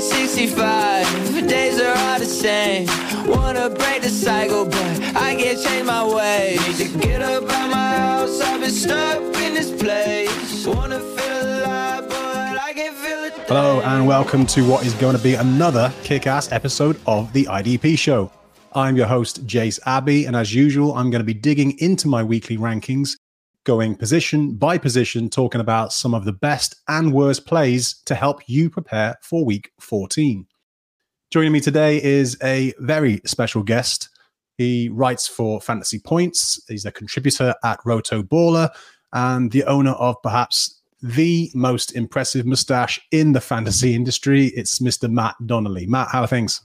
365 days are all the same. Wanna break the cycle, but I can't change my. Need to get up out my house, I've been stuck in this place. Wanna. Hello, and welcome to what is going to be another kick ass episode of the IDP Show. I'm your host, Jase Abbey, and as usual, I'm going to be digging into my weekly rankings, going position by position, talking about some of the best and worst plays to help you prepare for week 14. Joining me today is a very special guest. He writes for Fantasy Points, he's a contributor at RotoBaller, and the owner of perhaps the most impressive mustache in the fantasy industry. It's Mr. Matt Donnelly. Matt, how are things?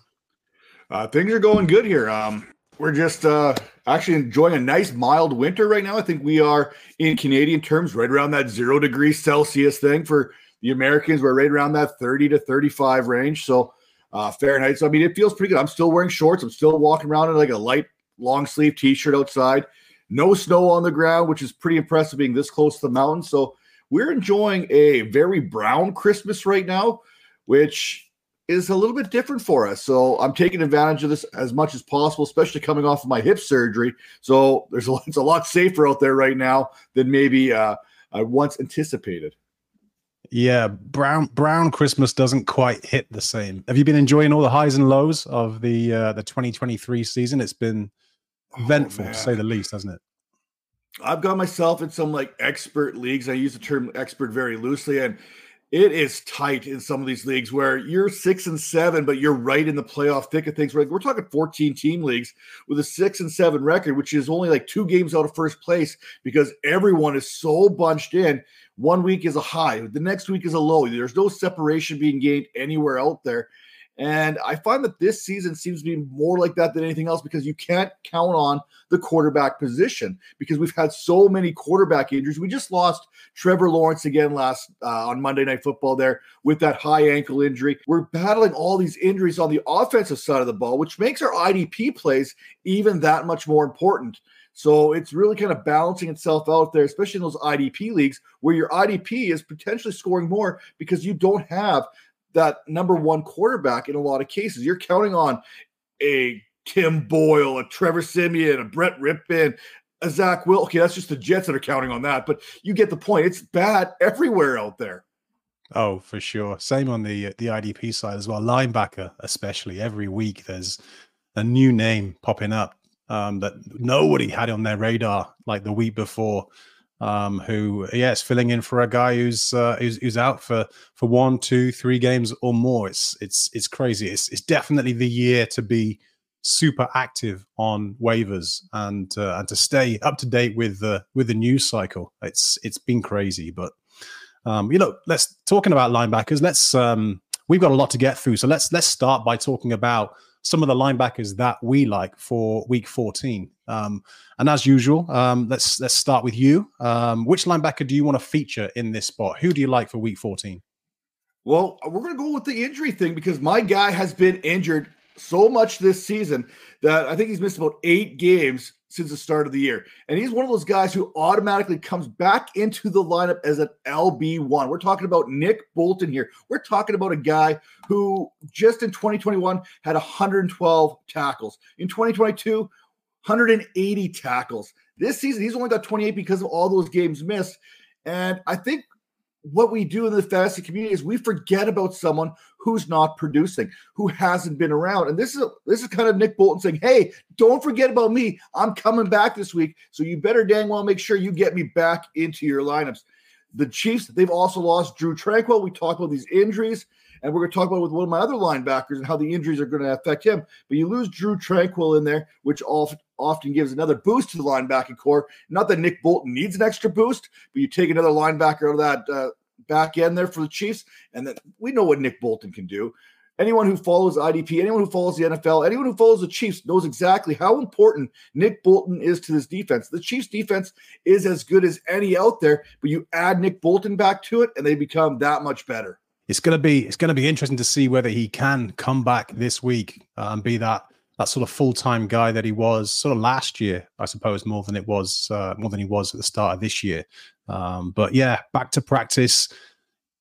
Uh, things are going good here. Um, we're just uh, actually enjoying a nice mild winter right now. I think we are in Canadian terms right around that zero degrees Celsius thing. For the Americans, we're right around that 30 to 35 range. So uh, Fahrenheit. So I mean, it feels pretty good. I'm still wearing shorts. I'm still walking around in like a light long sleeve t-shirt outside. No snow on the ground, which is pretty impressive being this close to the mountains. So we're enjoying a very brown Christmas right now, which is a little bit different for us. So I'm taking advantage of this as much as possible, especially coming off of my hip surgery. So there's a, it's a lot safer out there right now than maybe uh, I once anticipated. Yeah, brown brown Christmas doesn't quite hit the same. Have you been enjoying all the highs and lows of the uh, the 2023 season? It's been eventful, oh, to say the least, hasn't it? I've got myself in some like expert leagues. I use the term expert very loosely, and it is tight in some of these leagues where you're six and seven, but you're right in the playoff thick of things. We're, we're talking 14 team leagues with a six and seven record, which is only like two games out of first place because everyone is so bunched in. One week is a high, the next week is a low. There's no separation being gained anywhere out there. And I find that this season seems to be more like that than anything else because you can't count on the quarterback position because we've had so many quarterback injuries. We just lost Trevor Lawrence again last uh, on Monday Night Football there with that high ankle injury. We're battling all these injuries on the offensive side of the ball, which makes our IDP plays even that much more important. So it's really kind of balancing itself out there, especially in those IDP leagues where your IDP is potentially scoring more because you don't have that number one quarterback in a lot of cases. You're counting on a Tim Boyle, a Trevor Siemian, a Brett Rypien, a Zach Will. Okay, that's just the Jets that are counting on that, but you get the point. It's bad everywhere out there. Oh, for sure. Same on the the IDP side as well. Linebacker, especially every week, there's a new name popping up um, that nobody had on their radar like the week before um, who yes filling in for a guy who's, uh, who's who's out for for one, two, three games or more. It's it's it's crazy. It's it's definitely the year to be super active on waivers and uh, and to stay up to date with the with the news cycle. It's it's been crazy, but um, you know, let's talking about linebackers. Let's um, we've got a lot to get through, so let's let's start by talking about some of the linebackers that we like for week 14. Um, and as usual, um, let's let's start with you. Um, which linebacker do you want to feature in this spot? Who do you like for week 14? Well, we're going to go with the injury thing because my guy has been injured so much this season that I think he's missed about eight games since the start of the year. And he's one of those guys who automatically comes back into the lineup as an LB1. We're talking about Nick Bolton here. We're talking about a guy who just in 2021 had 112 tackles. In 2022, 180 tackles. This season, he's only got 28 because of all those games missed. And I think what we do in the fantasy community is we forget about someone who's not producing, who hasn't been around. And this is this is kind of Nick Bolton saying, "Hey, don't forget about me. I'm coming back this week, so you better dang well make sure you get me back into your lineups." The Chiefs, they've also lost Drew Tranquill. We talked about these injuries, and we're going to talk about with one of my other linebackers and how the injuries are going to affect him. But you lose Drew Tranquill in there, which often gives another boost to the linebacking core. Not that Nick Bolton needs an extra boost, but you take another linebacker out of that uh, back end there for the Chiefs, and then we know what Nick Bolton can do. Anyone who follows IDP, anyone who follows the NFL, anyone who follows the Chiefs knows exactly how important Nick Bolton is to this defense. The Chiefs' defense is as good as any out there, but you add Nick Bolton back to it, and they become that much better. It's gonna be it's gonna be interesting to see whether he can come back this week and be that that sort of full time guy that he was sort of last year, I suppose, more than it was uh, more than he was at the start of this year. Um, but yeah, back to practice.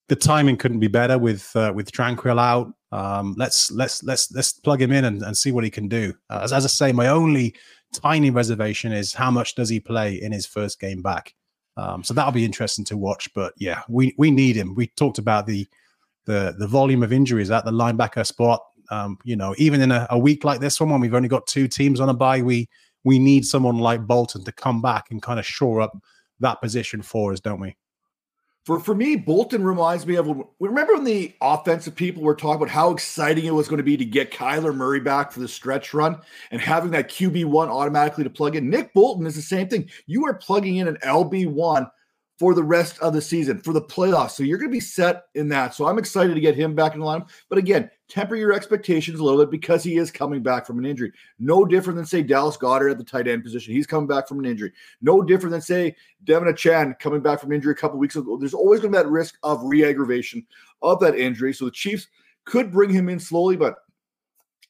The timing couldn't be better with uh, with Tranquill out. Um, let's let's let's let's plug him in and, and see what he can do. Uh, as, as I say, my only tiny reservation is how much does he play in his first game back. Um, so that'll be interesting to watch. But yeah, we we need him. We talked about the the the volume of injuries at the linebacker spot. Um, you know, even in a, a, week like this one, when we've only got two teams on a bye, we we need someone like Bolton to come back and kind of shore up that position for us, don't we? For for me, Bolton reminds me of remember when the offensive people were talking about how exciting it was going to be to get Kyler Murray back for the stretch run and having that QB one automatically to plug in. Nick Bolton is the same thing. You are plugging in an LB one for the rest of the season for the playoffs. So you're going to be set in that. So I'm excited to get him back in the lineup. But again, temper your expectations a little bit because he is coming back from an injury. No different than say Dallas Goedert at the tight end position. He's coming back from an injury. No different than say De'Von Achane coming back from injury a couple weeks ago. There's always going to be that risk of re-aggravation of that injury. So the Chiefs could bring him in slowly, but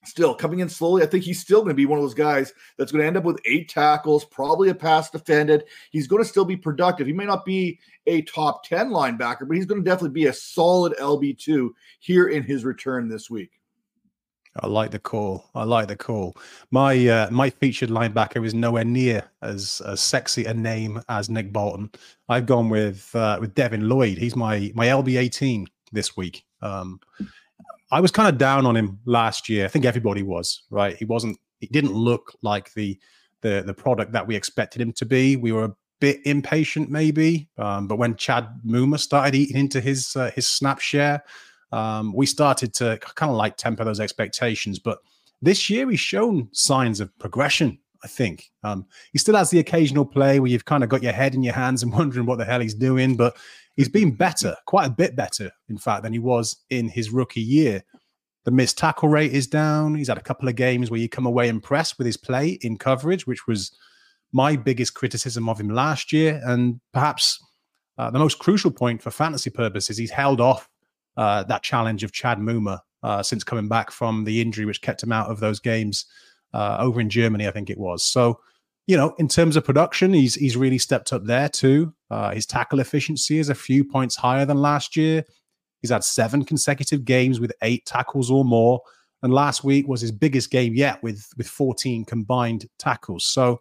still coming in slowly. I think he's still going to be one of those guys that's going to end up with eight tackles, probably a pass defended. He's going to still be productive. He may not be a top 10 linebacker, but he's going to definitely be a solid LB2 here in his return this week. I like the call. I like the call. My uh, my featured linebacker is nowhere near as, as sexy a name as Nick Bolton. I've gone with uh, with Devin Lloyd. He's my my LB eighteen this week. Um, I was kind of down on him last year. I think everybody was, right? He wasn't he didn't look like the the the product that we expected him to be. We were a bit impatient maybe, um, but when Chad Muma started eating into his uh, his snap share, um, we started to kind of like temper those expectations. But this year he's shown signs of progression. I think um, he still has the occasional play where you've kind of got your head in your hands and wondering what the hell he's doing, but he's been better, quite a bit better, in fact, than he was in his rookie year. The missed tackle rate is down. He's had a couple of games where you come away impressed with his play in coverage, which was my biggest criticism of him last year. And perhaps uh, the most crucial point for fantasy purposes, he's held off uh, that challenge of Chad Muma uh, since coming back from the injury, which kept him out of those games uh, over in Germany, I think it was. So you know, in terms of production, he's he's really stepped up there too. Uh, his tackle efficiency is a few points higher than last year. He's had seven consecutive games with eight tackles or more, and last week was his biggest game yet with with 14 combined tackles. So,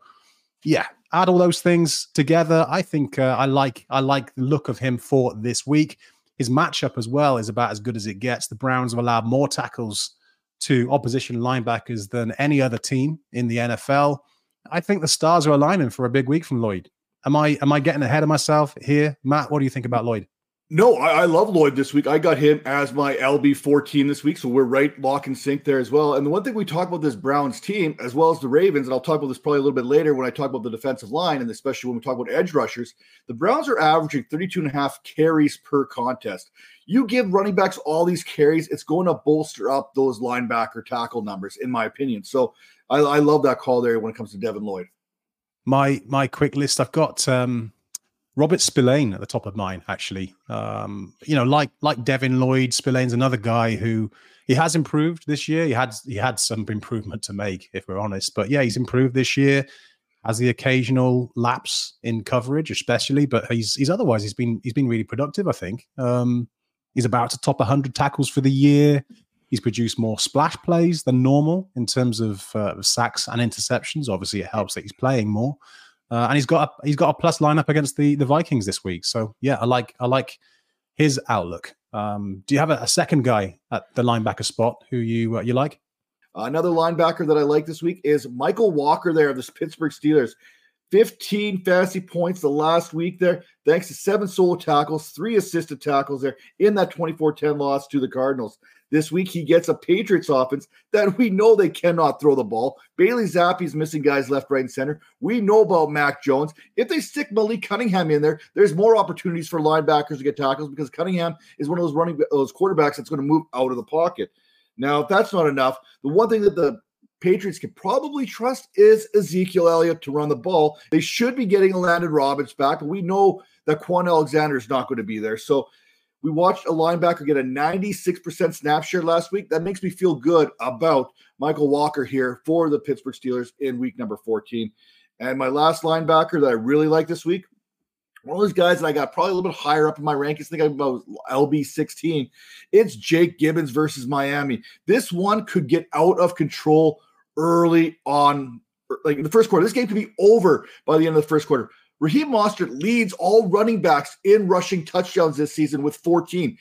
yeah, add all those things together. I think uh, I like I like the look of him for this week. His matchup as well is about as good as it gets. The Browns have allowed more tackles to opposition linebackers than any other team in the NFL. I think the stars are aligning for a big week from Lloyd. Am I am I getting ahead of myself here, Matt? What do you think about Lloyd? No, I, I, love Lloyd this week. I got him as my LB 14 this week. So we're right lock and sync there as well. And the one thing we talk about this Browns team, as well as the Ravens, and I'll talk about this probably a little bit later when I talk about the defensive line, and especially when we talk about edge rushers, the Browns are averaging 32 and a half carries per contest. You give running backs all these carries, it's going to bolster up those linebacker tackle numbers, in my opinion. So I, I love that call there when it comes to Devin Lloyd. My my quick list, I've got um Robert Spillane at the top of mine, actually. Um, you know, like like Devin Lloyd, Spillane's another guy who he has improved this year. He had he had some improvement to make, if we're honest. But yeah, he's improved this year. Has the occasional lapse in coverage, especially, but he's he's otherwise he's been he's been really productive. I think um, he's about to top 100 tackles for the year. He's produced more splash plays than normal in terms of uh, sacks and interceptions. Obviously, it helps that he's playing more. Uh, and he's got a, he's got a plus lineup against the the Vikings this week. So yeah, I like I like his outlook. Um, do you have a, a, second guy at the linebacker spot who you uh, you like? Another linebacker that I like this week is Mykal Walker there of the Pittsburgh Steelers. 15 fantasy points the last week there, thanks to seven solo tackles, three assisted tackles there in that 24 10 loss to the Cardinals. This week, he gets a Patriots offense that we know they cannot throw the ball. Bailey Zappe's missing guys left, right, and center. We know about Mac Jones. If they stick Malik Cunningham in there, there's more opportunities for linebackers to get tackles because Cunningham is one of those running those quarterbacks that's going to move out of the pocket. Now, if that's not enough, the one thing that the Patriots can probably trust is Ezekiel Elliott to run the ball. They should be getting Elandon Roberts back, but we know that Kwon Alexander is not going to be there. So we watched a linebacker get a 96% snap share last week. That makes me feel good about Mykal Walker here for the Pittsburgh Steelers in week number 14. And my last linebacker that I really like this week, one of those guys that I got probably a little bit higher up in my rankings. I think I'm about LB 16. It's Jack Gibbens versus Miami. This one could get out of control early on, er, like in the first quarter. This game could be over by the end of the first quarter. Raheem Mostert leads all running backs in rushing touchdowns this season with 14.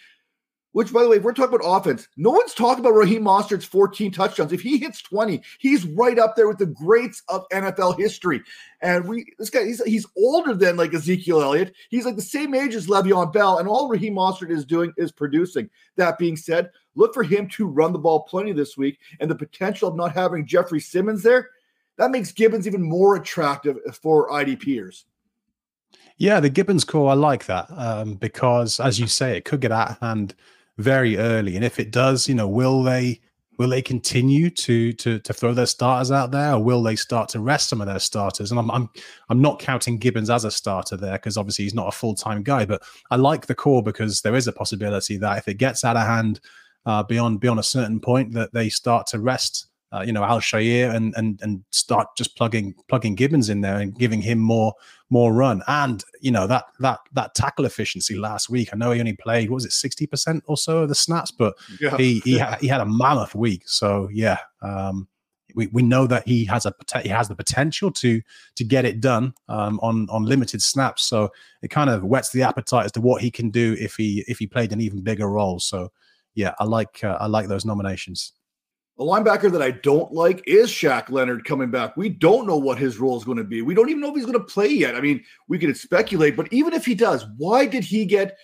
Which, by the way, if we're talking about offense, no one's talking about Raheem Mostert's 14 touchdowns. If he hits 20, he's right up there with the greats of NFL history. And we, this guy, he's, he's older than like Ezekiel Elliott. He's like the same age as Le'Veon Bell, and all Raheem Mostert is doing is producing. That being said, look for him to run the ball plenty this week, and the potential of not having Jeffrey Simmons there, that makes Gibbens even more attractive for IDPers. Yeah, the Gibbens core, I like that um, because, as you say, it could get out of hand very early. And if it does, you know, will they will they continue to to to throw their starters out there, or will they start to rest some of their starters? And I'm I'm I'm not counting Gibbens as a starter there because obviously he's not a full time guy, but I like the core because there is a possibility that if it gets out of hand uh, beyond beyond a certain point, that they start to rest uh, you know Al-Shaair and and and start just plugging plugging Gibbens in there and giving him more more run. And you know that that that tackle efficiency last week. I know he only played what was it sixty percent or so of the snaps, but yeah. he he, ha- he had a mammoth week. So yeah, um, we, we know that he has a he has the potential to to get it done um, on on limited snaps. So it kind of whets the appetite as to what he can do if he if he played an even bigger role. So yeah, I like uh, I like those nominations. A linebacker that I don't like is Shaq Leonard coming back. We don't know what his role is going to be. We don't even know if he's going to play yet. I mean, we could speculate, but even if he does, why did he get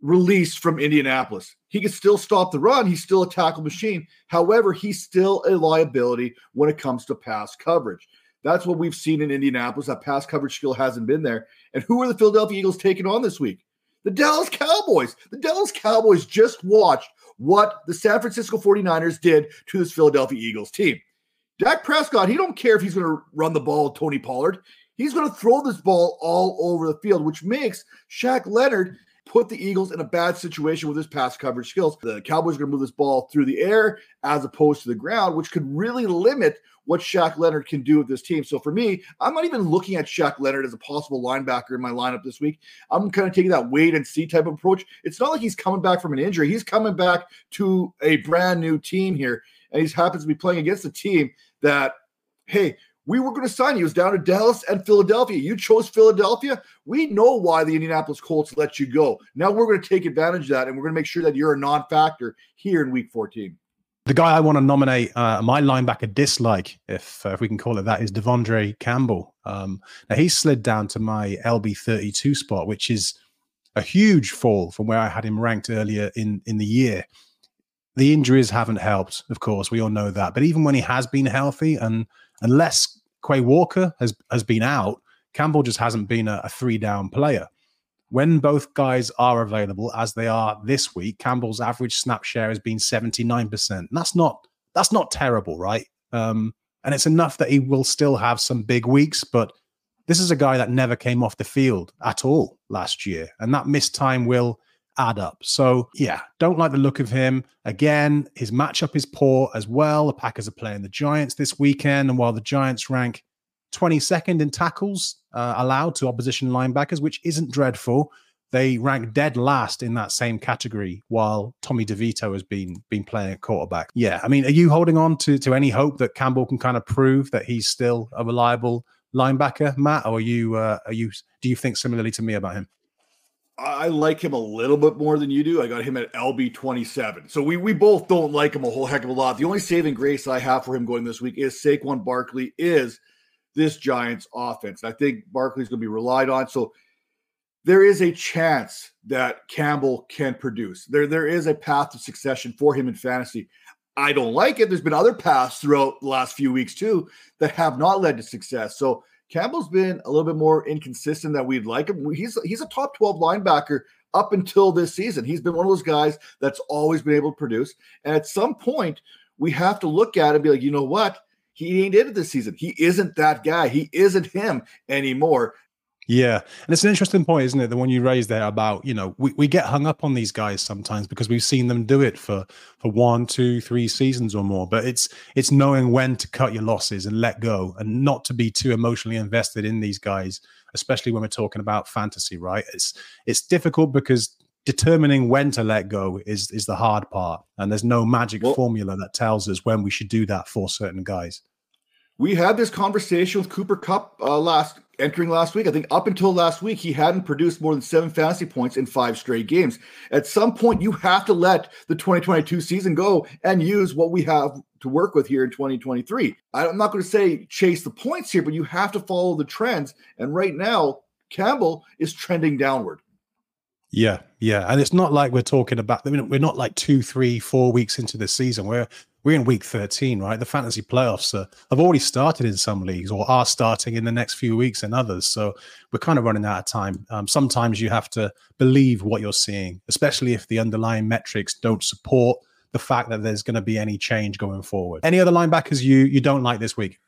released from Indianapolis? He could still stop the run. He's still a tackle machine. However, he's still a liability when it comes to pass coverage. That's what we've seen in Indianapolis. That pass coverage skill hasn't been there. And who are the Philadelphia Eagles taking on this week? The Dallas Cowboys. The Dallas Cowboys just watched what the San Francisco 49ers did to this Philadelphia Eagles team. Dak Prescott, he don't care if he's going to run the ball with Tony Pollard. He's going to throw this ball all over the field, which makes Shaq Leonard put the Eagles in a bad situation with his pass coverage skills. The Cowboys are going to move this ball through the air as opposed to the ground, which could really limit what Shaq Leonard can do with this team. So for me, I'm not even looking at Shaq Leonard as a possible linebacker in my lineup this week. I'm kind of taking that wait and see type of approach. It's not like he's coming back from an injury. He's coming back to a brand new team here, and he happens to be playing against a team that, hey, we were going to sign you. It was down to Dallas and Philadelphia. You chose Philadelphia. We know why the Indianapolis Colts let you go. Now we're going to take advantage of that, and we're going to make sure that you're a non-factor here in Week 14. The guy I want to nominate, uh, my linebacker dislike, if uh, if we can call it that, is De'Vondre Campbell. Um, now he's slid down to my LB thirty two spot, which is a huge fall from where I had him ranked earlier in in the year. The injuries haven't helped, of course, we all know that. But even when he has been healthy, and unless Quay Walker has has been out, Campbell just hasn't been a, a three down player when both guys are available, as they are this week, Campbell's average snap share has been 79%. That's not that's not terrible, right? Um, and it's enough that he will still have some big weeks, but this is a guy that never came off the field at all last year. And that missed time will add up. So yeah, don't like the look of him. Again, his matchup is poor as well. The Packers are playing the Giants this weekend. And while the Giants rank 22nd in tackles uh, allowed to opposition linebackers, which isn't dreadful. They rank dead last in that same category, while Tommy DeVito has been been playing at quarterback. Yeah, I mean, are you holding on to to any hope that Campbell can kind of prove that he's still a reliable linebacker, Matt? Or are you uh, are you do you think similarly to me about him? I like him a little bit more than you do. I got him at LB 27. So we we both don't like him a whole heck of a lot. The only saving grace I have for him going this week is Saquon Barkley is this Giants offense. I think Barkley's going to be relied on. So there is a chance that Campbell can produce. There, there is a path to succession for him in fantasy. I don't like it. There's been other paths throughout the last few weeks too that have not led to success. So Campbell's been a little bit more inconsistent than we'd like him. He's he's a top 12 linebacker up until this season. He's been one of those guys that's always been able to produce. And at some point, we have to look at it and be like, you know what? He ain't in it this season. He isn't that guy. He isn't him anymore. Yeah. And it's an interesting point, isn't it? The one you raised there about, you know, we, we get hung up on these guys sometimes because we've seen them do it for for one, two, three seasons or more. But it's it's knowing when to cut your losses and let go and not to be too emotionally invested in these guys especially when we're talking about fantasy, right? It's it's difficult because determining when to let go is is the hard part, and there's no magic well, formula that tells us when we should do that for certain guys. We had this conversation with Cooper Kupp uh, last entering last week. I think up until last week, he hadn't produced more than seven fantasy points in five straight games. At some point, you have to let the 2022 season go and use what we have to work with here in 2023. I'm not going to say chase the points here, but you have to follow the trends. And right now, Campbell is trending downward. Yeah, yeah, and it's not like we're talking about. We're not like two, three, four weeks into the season. We're we're in week 13, right? The fantasy playoffs uh, have already started in some leagues or are starting in the next few weeks in others. So we're kind of running out of time. Um, sometimes you have to believe what you're seeing, especially if the underlying metrics don't support the fact that there's going to be any change going forward. Any other linebackers you you don't like this week?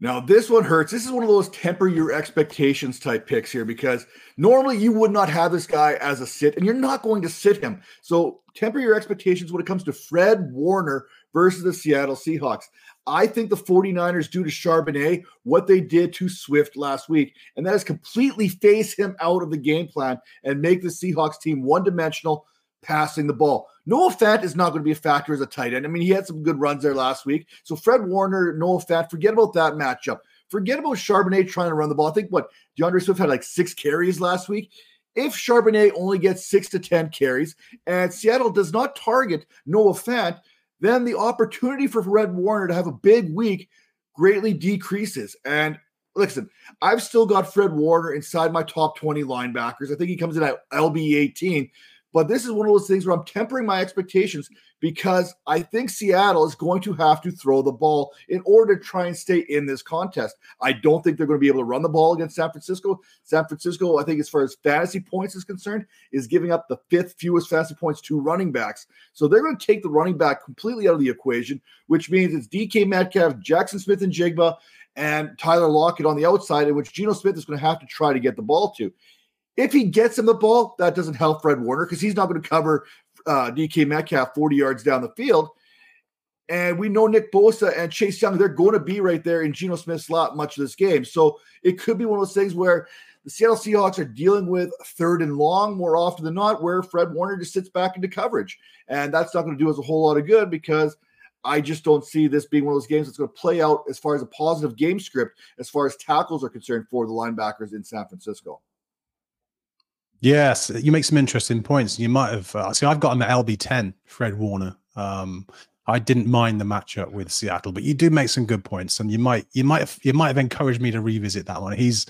Now, this one hurts. This is one of those temper your expectations type picks here because normally you would not have this guy as a sit, and you're not going to sit him. So, temper your expectations when it comes to Fred Warner versus the Seattle Seahawks. I think the 49ers do to Charbonnet what they did to Swift last week, and that is completely phase him out of the game plan and make the Seahawks team one dimensional passing the ball. Noah Fant is not going to be a factor as a tight end. I mean, he had some good runs there last week. So Fred Warner, Noah Fant, forget about that matchup. Forget about Charbonnet trying to run the ball. I think what D'Andre Swift had like six carries last week. If Charbonnet only gets six to 10 carries and Seattle does not target Noah Fant, then the opportunity for Fred Warner to have a big week greatly decreases. And listen, I've still got Fred Warner inside my top 20 linebackers. I think he comes in at LB 18. But this is one of those things where I'm tempering my expectations because I think Seattle is going to have to throw the ball in order to try and stay in this contest. I don't think they're going to be able to run the ball against San Francisco. San Francisco, I think, as far as fantasy points is concerned, is giving up the fifth fewest fantasy points to running backs. So they're going to take the running back completely out of the equation, which means it's DK Metcalf, Jackson Smith-Njigba, and Tyler Lockett on the outside, in which Geno Smith is going to have to try to get the ball to. If he gets him the ball, that doesn't help Fred Warner because he's not going to cover uh, DK Metcalf 40 yards down the field. And we know Nick Bosa and Chase Young, they're going to be right there in Geno Smith's slot much of this game. So it could be one of those things where the Seattle Seahawks are dealing with third and long more often than not, where Fred Warner just sits back into coverage. And that's not going to do us a whole lot of good because I just don't see this being one of those games that's going to play out as far as a positive game script, as far as tackles are concerned for the linebackers in San Francisco. Yes, you make some interesting points. You might have uh, see. I've got him at LB ten, Fred Warner. Um, I didn't mind the matchup with Seattle, but you do make some good points, and you might you might have you might have encouraged me to revisit that one. He's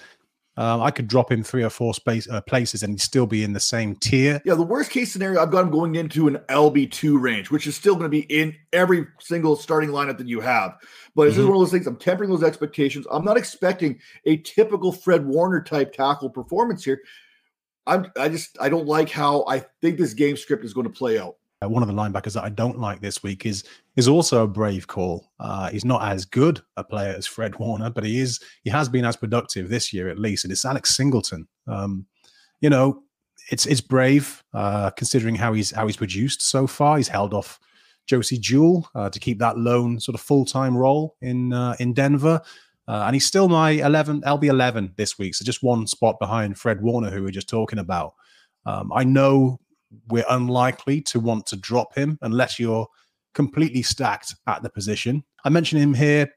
um, I could drop him three or four space uh, places and he'd still be in the same tier. Yeah, the worst case scenario, I've got him going into an LB two range, which is still going to be in every single starting lineup that you have. But mm-hmm. this is one of those things. I'm tempering those expectations. I'm not expecting a typical Fred Warner type tackle performance here. I'm I just I don't like how I think this game script is going to play out. Uh, one of the linebackers that I don't like this week is is also a brave call. Uh, he's not as good a player as Fred Warner, but he is he has been as productive this year at least, and it's Alex Singleton. Um, you know, it's it's brave uh, considering how he's how he's produced so far. He's held off Josey Jewell uh, to keep that lone sort of full time role in uh, in Denver. Uh, and he's still my 11 LB 11 this week, so just one spot behind Fred Warner, who we are just talking about. Um, I know we're unlikely to want to drop him unless you're completely stacked at the position. I mention him here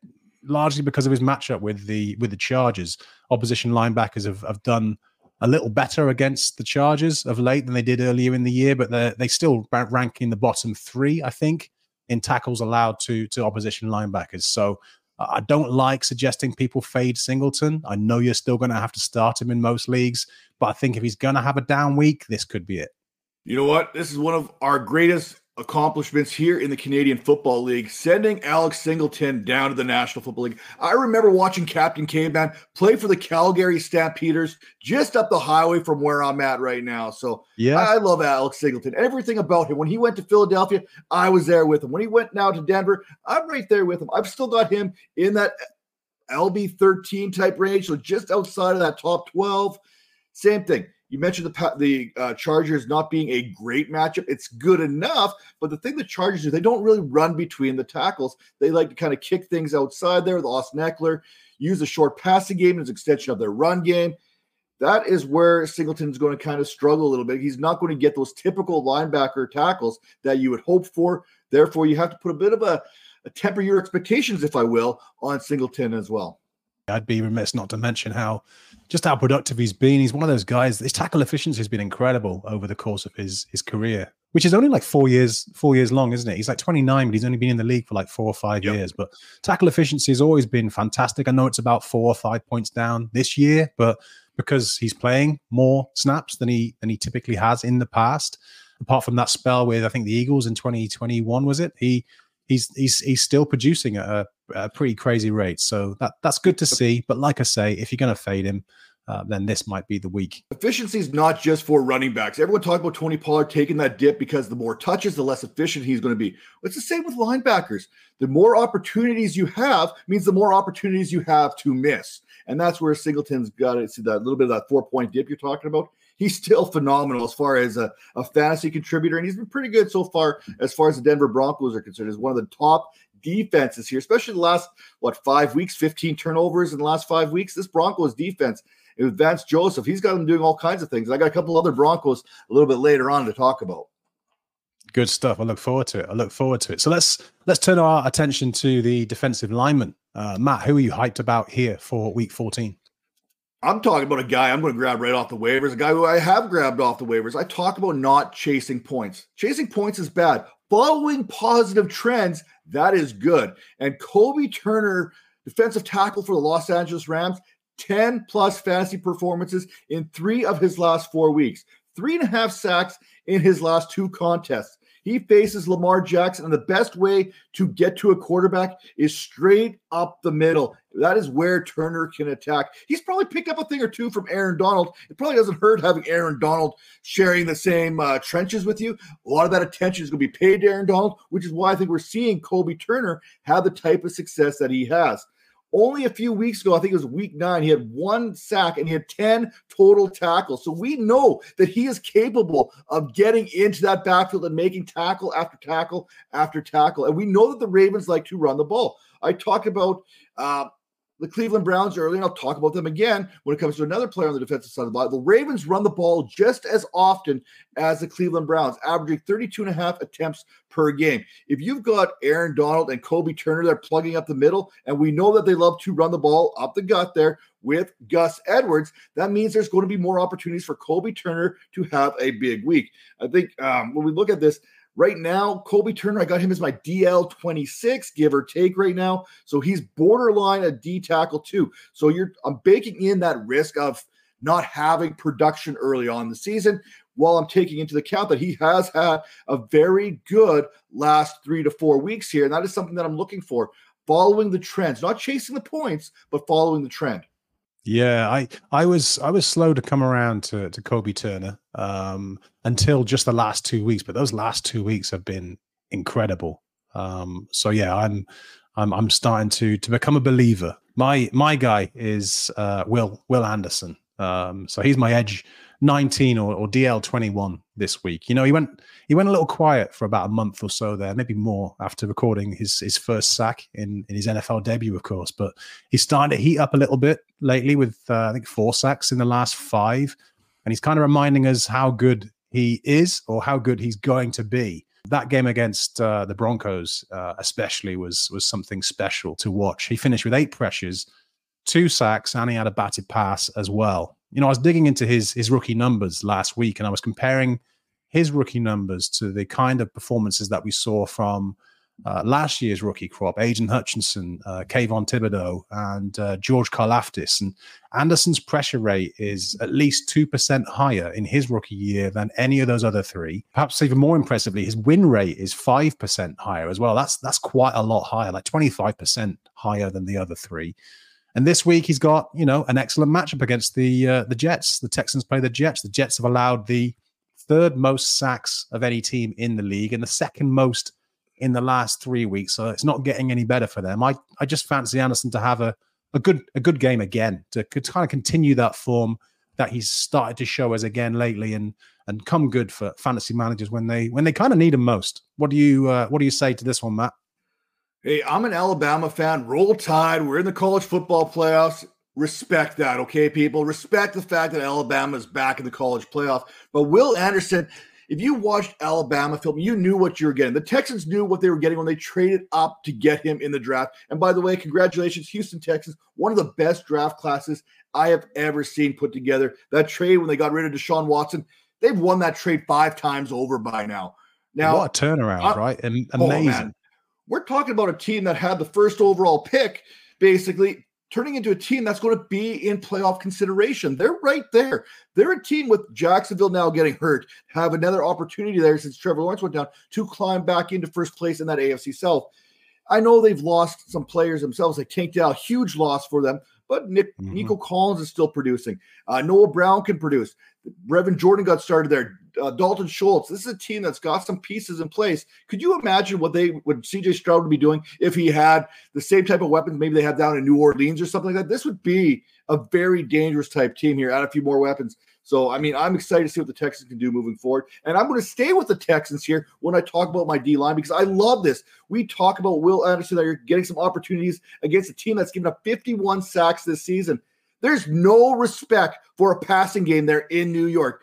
largely because of his matchup with the with the Chargers. Opposition linebackers have, have done a little better against the Chargers of late than they did earlier in the year, but they they still rank in the bottom three, I think, in tackles allowed to to opposition linebackers. So I don't like suggesting people fade Singleton. I know you're still going to have to start him in most leagues, but I think if he's going to have a down week, this could be it. You know what? This is one of our greatest accomplishments here in the Canadian Football League, sending Alex Singleton down to the National Football League. I remember watching Captain Caveman play for the Calgary Stampeders just up the highway from where I'm at right now. So yeah, I love Alex Singleton. Everything about him. When he went to Philadelphia, I was there with him. When he went now to Denver, I'm right there with him. I've still got him in that LB 13 type range, so just outside of that top 12. Same thing. You mentioned the the uh, Chargers not being a great matchup. It's good enough, but the thing the Chargers do, they don't really run between the tackles. They like to kind of kick things outside there with Austin Ekeler, use a short passing game as extension of their run game. That is where Singleton's going to kind of struggle a little bit. He's not going to get those typical linebacker tackles that you would hope for. Therefore, you have to put a bit of a, a temper your expectations, if I will, on Singleton as well. I'd be remiss not to mention how just how productive he's been. He's one of those guys. His tackle efficiency has been incredible over the course of his his career, which is only like four years four years long, isn't it? He's like 29, but he's only been in the league for like four or five yep. years. But tackle efficiency has always been fantastic. I know it's about four or five points down this year, but because he's playing more snaps than he than he typically has in the past, apart from that spell with I think the Eagles in 2021 was it? He he's he's he's still producing at a, a, pretty crazy rate. So that that's good to see. But like I say, if you're going to fade him, uh, then this might be the week. Efficiency is not just for running backs. Everyone talked about Tony Pollard taking that dip because the more touches, the less efficient he's going to be. It's the same with linebackers. The more opportunities you have means the more opportunities you have to miss. And that's where Singleton's got it. See that little bit of that four point dip you're talking about he's still phenomenal as far as a, a fantasy contributor, and he's been pretty good so far as far as the Denver Broncos are concerned. As one of the top defenses here, especially the last what five weeks, 15 turnovers in the last five weeks. This Broncos defense with Vance Joseph, he's got them doing all kinds of things. I got a couple other Broncos a little bit later on to talk about. Good stuff. I look forward to it. I look forward to it. So let's let's turn our attention to the defensive lineman. Uh, Matt, who are you hyped about here for Week 14? I'm talking about a guy I'm going to grab right off the waivers, a guy who I have grabbed off the waivers. I talk about not chasing points. Chasing points is bad. Following positive trends, that is good. And Kobie Turner, defensive tackle for the Los Angeles Rams, 10 plus fantasy performances in three of his last four weeks, three and a half sacks in his last two contests. He faces Lamar Jackson, and the best way to get to a quarterback is straight up the middle. That is where Turner can attack. He's probably picked up a thing or two from Aaron Donald. It probably doesn't hurt having Aaron Donald sharing the same uh, trenches with you. A lot of that attention is going to be paid to Aaron Donald, which is why I think we're seeing Kobie Turner have the type of success that he has. Only a few weeks ago, I think it was week nine, he had one sack and he had 10 total tackles. So we know that he is capable of getting into that backfield and making tackle after tackle after tackle. And we know that the Ravens like to run the ball. I talk about uh, the Cleveland Browns earlier, and I'll talk about them again when it comes to another player on the defensive side of the ball. The Ravens run the ball just as often as the Cleveland Browns, averaging 32 and a half attempts per game. If you've got Aaron Donald and Kobie Turner, they're plugging up the middle, and we know that they love to run the ball up the gut there with Gus Edwards, that means there's going to be more opportunities for Kobie Turner to have a big week. I think um, when we look at this, Right now, Kobie Turner, I got him as my DL 26, give or take right now. So he's borderline a D tackle too. So you're I'm baking in that risk of not having production early on the season while I'm taking into account that he has had a very good last three to four weeks here. And that is something that I'm looking for, following the trends, not chasing the points, but following the trend. Yeah, I I was I was slow to come around to to Kobie Turner um, until just the last two weeks, but those last two weeks have been incredible. Um, so yeah, I'm I'm I'm starting to to become a believer. My my guy is uh, Will Will Anderson. Um, so he's my edge 19 or, or DL 21 this week. You know, he went he went a little quiet for about a month or so there, maybe more after recording his his first sack in, in his NFL debut, of course. But he's starting to heat up a little bit lately with uh, I think four sacks in the last five, and he's kind of reminding us how good he is or how good he's going to be. That game against uh, the Broncos, uh, especially, was was something special to watch. He finished with eight pressures, two sacks, and he had a batted pass as well you know, I was digging into his his rookie numbers last week, and I was comparing his rookie numbers to the kind of performances that we saw from uh, last year's rookie crop: Aidan Hutchinson, uh, Kayvon Thibodeaux, and uh, George Karlaftis. And Anderson's pressure rate is at least two percent higher in his rookie year than any of those other three. Perhaps even more impressively, his win rate is five percent higher as well. That's that's quite a lot higher, like twenty five percent higher than the other three. And this week he's got you know an excellent matchup against the uh, the Jets. The Texans play the Jets. The Jets have allowed the third most sacks of any team in the league and the second most in the last three weeks. So it's not getting any better for them. I I just fancy Anderson to have a a good a good game again to, to kind of continue that form that he's started to show us again lately and and come good for fantasy managers when they when they kind of need him most. What do you uh, what do you say to this one, Matt? Hey, I'm an Alabama fan. Roll Tide. We're in the college football playoffs. Respect that, okay, people. Respect the fact that Alabama is back in the college playoff. But Will Anderson, if you watched Alabama film, you knew what you were getting. The Texans knew what they were getting when they traded up to get him in the draft. And by the way, congratulations, Houston Texans, one of the best draft classes I have ever seen put together. That trade when they got rid of Deshaun Watson, they've won that trade five times over by now. Now, what a turnaround, uh, right? And amazing. Oh, We're talking about a team that had the first overall pick, basically turning into a team that's going to be in playoff consideration. They're right there. They're a team with Jacksonville now getting hurt, have another opportunity there since Trevor Lawrence went down to climb back into first place in that AFC South. I know they've lost some players themselves. Like Tank Dell, huge loss for them. But Nick, mm-hmm. Nico Collins is still producing. Uh, Noah Brown can produce. Brevin Jordan got started there. Uh, Dalton Schultz. This is a team that's got some pieces in place. Could you imagine what they would CJ Stroud would be doing if he had the same type of weapons maybe they have down in New Orleans or something like that? This would be a very dangerous type team here. Add a few more weapons. So, I mean, I'm excited to see what the Texans can do moving forward. And I'm going to stay with the Texans here when I talk about my D line because I love this. We talk about Will Anderson that you're getting some opportunities against a team that's given up 51 sacks this season. There's no respect for a passing game there in New York.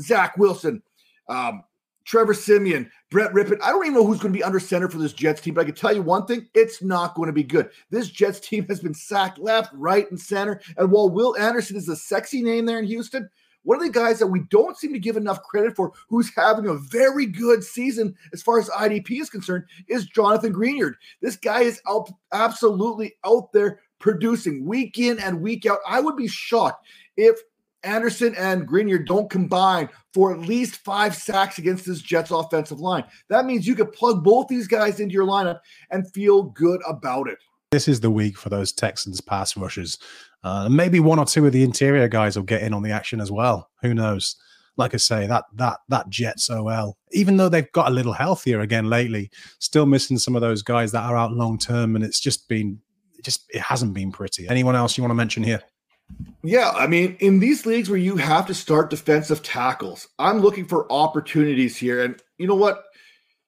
Zach Wilson, um, Trevor Siemian, Brett Rypien. I don't even know who's going to be under center for this Jets team, but I can tell you one thing it's not going to be good. This Jets team has been sacked left, right, and center. And while Will Anderson is a sexy name there in Houston, one of the guys that we don't seem to give enough credit for, who's having a very good season as far as IDP is concerned, is Jonathan Greenard. This guy is out, absolutely out there producing week in and week out. I would be shocked if Anderson and Greenard don't combine for at least five sacks against this Jets offensive line. That means you could plug both these guys into your lineup and feel good about it. This is the week for those Texans pass rushers. Uh, maybe one or two of the interior guys will get in on the action as well. Who knows? Like I say, that that that Jets OL, even though they've got a little healthier again lately, still missing some of those guys that are out long term, and it's just been, it just it hasn't been pretty. Anyone else you want to mention here? Yeah, I mean, in these leagues where you have to start defensive tackles, I'm looking for opportunities here. And you know what?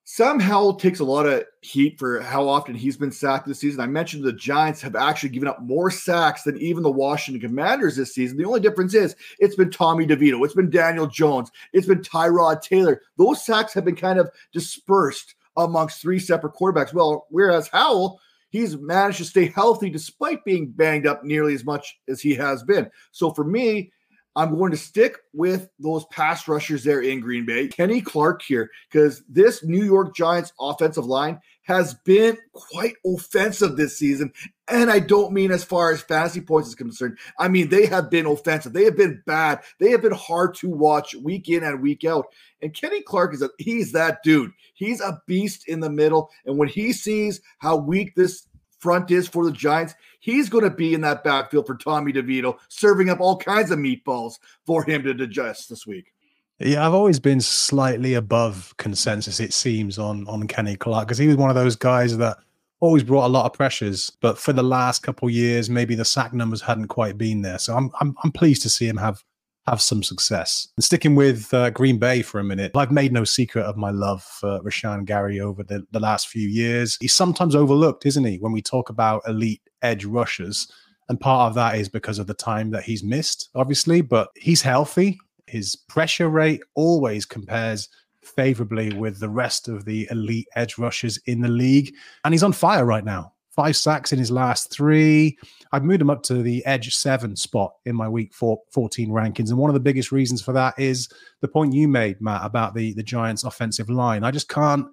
Sam Howell takes a lot of heat for how often he's been sacked this season. I mentioned the Giants have actually given up more sacks than even the Washington Commanders this season. The only difference is it's been Tommy DeVito, it's been Daniel Jones, it's been Tyrod Taylor. Those sacks have been kind of dispersed amongst three separate quarterbacks. Well, whereas Howell, he's managed to stay healthy despite being banged up nearly as much as he has been. So for me, I'm going to stick with those pass rushers there in Green Bay. Kenny Clark here, because this New York Giants offensive line has been quite offensive this season. And I don't mean as far as fantasy points is concerned. I mean, they have been offensive. They have been bad. They have been hard to watch week in and week out. And Kenny Clark is a he's that dude. He's a beast in the middle. And when he sees how weak this front is for the Giants, he's going to be in that backfield for Tommy DeVito, serving up all kinds of meatballs for him to digest this week. Yeah, I've always been slightly above consensus, it seems, on on Kenny Clark because he was one of those guys that always brought a lot of pressures. But for the last couple years, maybe the sack numbers hadn't quite been there. So I'm I'm, I'm pleased to see him have have some success. And sticking with uh, Green Bay for a minute, I've made no secret of my love for Rashan Gary over the, the last few years. He's sometimes overlooked, isn't he, when we talk about elite edge rushers? And part of that is because of the time that he's missed, obviously, but he's healthy. His pressure rate always compares favorably with the rest of the elite edge rushers in the league. And he's on fire right now five sacks in his last three. I've moved him up to the edge seven spot in my week four, 14 rankings. And one of the biggest reasons for that is the point you made, Matt, about the, the Giants offensive line. I just can't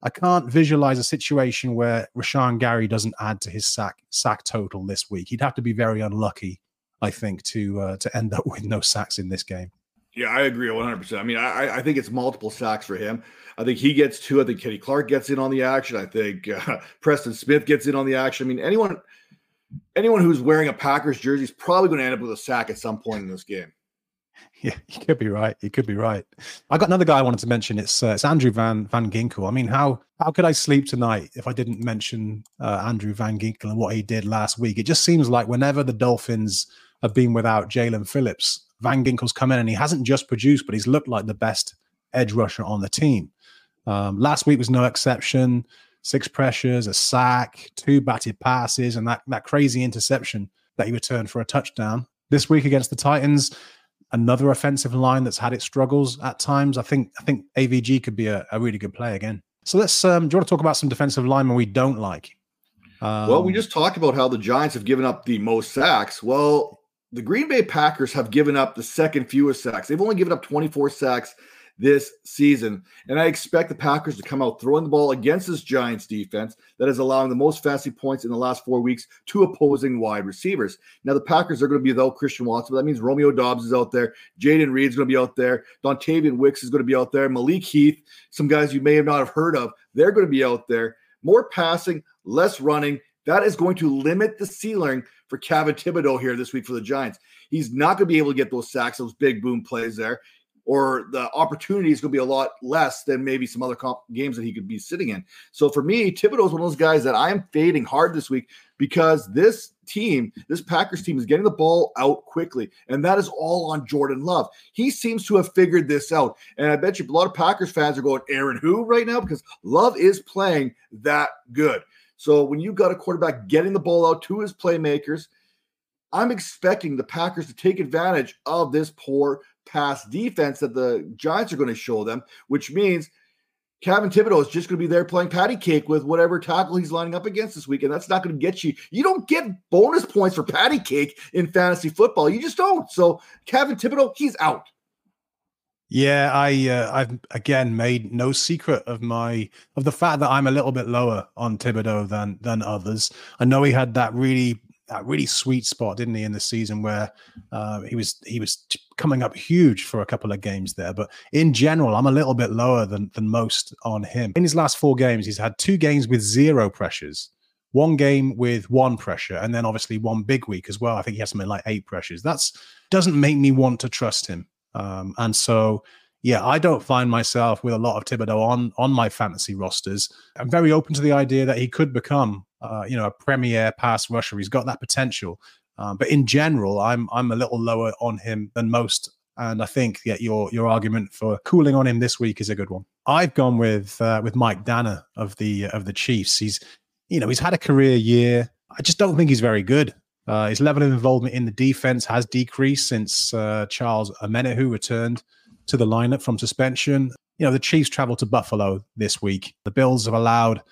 I can't visualize a situation where Rashan Gary doesn't add to his sack sack total this week. He'd have to be very unlucky, I think, to uh, to end up with no sacks in this game. Yeah, I agree 100%. I mean, I, I think it's multiple sacks for him. I think he gets two. I think Kenny Clark gets in on the action. I think uh, Preston Smith gets in on the action. I mean, anyone anyone who's wearing a Packers jersey is probably going to end up with a sack at some point in this game. Yeah, you could be right. You could be right. I got another guy I wanted to mention. It's uh, it's Andrew Van Van Ginkel. I mean, how how could I sleep tonight if I didn't mention uh, Andrew Van Ginkel and what he did last week? It just seems like whenever the Dolphins have been without Jaelan Phillips. Van Ginkel's come in and he hasn't just produced, but he's looked like the best edge rusher on the team. Um, last week was no exception. Six pressures, a sack, two batted passes, and that, that crazy interception that he returned for a touchdown. This week against the Titans, another offensive line that's had its struggles at times. I think I think AVG could be a, a really good play again. So let's um, do you want to talk about some defensive linemen we don't like? Um, well, we um, just talked about how the Giants have given up the most sacks. Well, the Green Bay Packers have given up the second fewest sacks. They've only given up 24 sacks this season. And I expect the Packers to come out throwing the ball against this Giants defense that is allowing the most fantasy points in the last four weeks to opposing wide receivers. Now, the Packers are going to be without Christian Watson, but that means Romeo Doubs is out there. Jayden Reed's going to be out there. Dontayvion Wicks is going to be out there. Malik Heath, some guys you may have not have heard of, they're going to be out there. More passing, less running. That is going to limit the ceiling for Kayvon Thibodeaux here this week for the Giants. He's not going to be able to get those sacks, those big boom plays there or the opportunity is going to be a lot less than maybe some other comp- games that he could be sitting in. So for me, Thibodeaux is one of those guys that I am fading hard this week because this team, this Packers team, is getting the ball out quickly, and that is all on Jordan Love. He seems to have figured this out, and I bet you a lot of Packers fans are going Aaron who right now because Love is playing that good. So when you've got a quarterback getting the ball out to his playmakers. I'm expecting the Packers to take advantage of this poor pass defense that the Giants are going to show them, which means Kayvon Thibodeaux is just going to be there playing patty cake with whatever tackle he's lining up against this week. And that's not going to get you. You don't get bonus points for patty cake in fantasy football. You just don't. So Kayvon Thibodeaux, he's out. Yeah, I uh, I've again made no secret of my of the fact that I'm a little bit lower on Thibodeaux than than others. I know he had that really that really sweet spot, didn't he, in the season where uh, he was he was coming up huge for a couple of games there. But in general, I'm a little bit lower than than most on him. In his last four games, he's had two games with zero pressures, one game with one pressure, and then obviously one big week as well. I think he has something like eight pressures. That's doesn't make me want to trust him. Um, and so yeah, I don't find myself with a lot of Thibodeaux on on my fantasy rosters. I'm very open to the idea that he could become uh, you know, a premier pass rusher. He's got that potential. Um, but in general, I'm I'm a little lower on him than most. And I think yeah, your your argument for cooling on him this week is a good one. I've gone with uh, with Mike Danna of the of the Chiefs. He's you know he's had a career year. I just don't think he's very good. Uh, his level of involvement in the defense has decreased since uh, Charles Omenihu returned to the lineup from suspension. You know the Chiefs travel to Buffalo this week. The Bills have allowed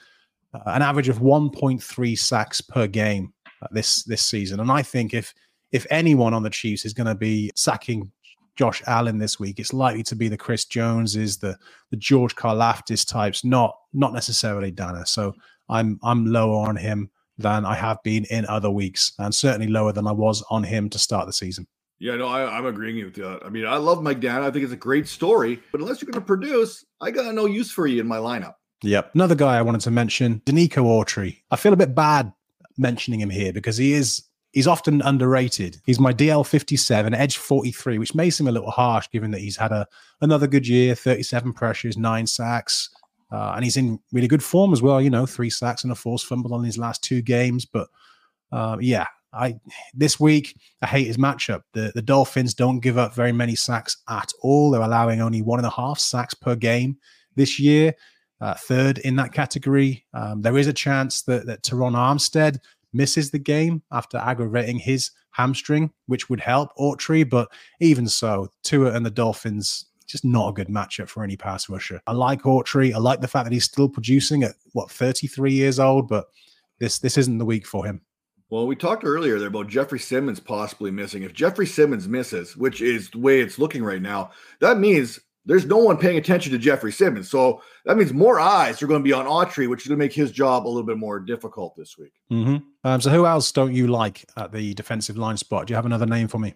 uh, an average of 1.3 sacks per game uh, this this season. And I think if if anyone on the Chiefs is going to be sacking Josh Allen this week, it's likely to be the Chris Joneses, the the George Karlaftis types, not not necessarily Danna. So I'm I'm lower on him than I have been in other weeks, and certainly lower than I was on him to start the season. Yeah, no, I, am agreeing with that. I mean, I love Mike Danna. I think it's a great story, but unless you're going to produce, I got no use for you in my lineup. Yep. Another guy I wanted to mention, Denico Autry. I feel a bit bad mentioning him here because he is he's often underrated. He's my DL 57, edge 43, which may seem a little harsh given that he's had a another good year, 37 pressures, nine sacks. Uh, and he's in really good form as well, you know, three sacks and a forced fumble on his last two games. But uh, yeah, I this week I hate his matchup. The the Dolphins don't give up very many sacks at all. They're allowing only one and a half sacks per game this year uh, third in that category. Um, there is a chance that, that Terron Armstead misses the game after aggravating his hamstring, which would help Autry. But even so, Tua and the Dolphins, just not a good matchup for any pass rusher. I like Autry. I like the fact that he's still producing at what 33 years old, but this this isn't the week for him. Well, we talked earlier there about Jeffrey Simmons possibly missing. If Jeffrey Simmons misses, which is the way it's looking right now, that means there's no one paying attention to Jeffrey Simmons. So that means more eyes are going to be on Autry, which is going to make his job a little bit more difficult this week. Mm-hmm. Um, so who else don't you like at the defensive line spot? Do you have another name for me?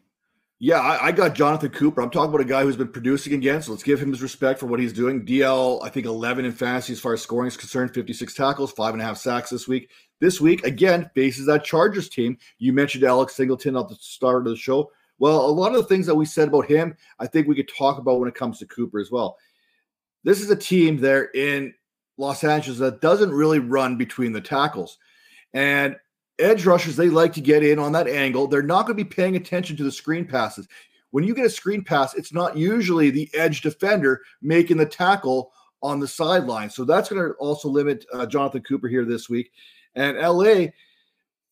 Yeah, I, I, got Jonathan Cooper. I'm talking about a guy who's been producing again, so let's give him his respect for what he's doing. DL, I think 11 in fantasy as far as scoring is concerned, 56 tackles, five and a half sacks this week. This week, again, faces that Chargers team. You mentioned Alex Singleton at the start of the show. Well, a lot of the things that we said about him, I think we could talk about when it comes to Cooper as well. This is a team there in Los Angeles that doesn't really run between the tackles. And edge rushers, they like to get in on that angle. They're not going to be paying attention to the screen passes. When you get a screen pass, it's not usually the edge defender making the tackle on the sideline. So that's going to also limit uh, Jonathan Cooper here this week. And LA,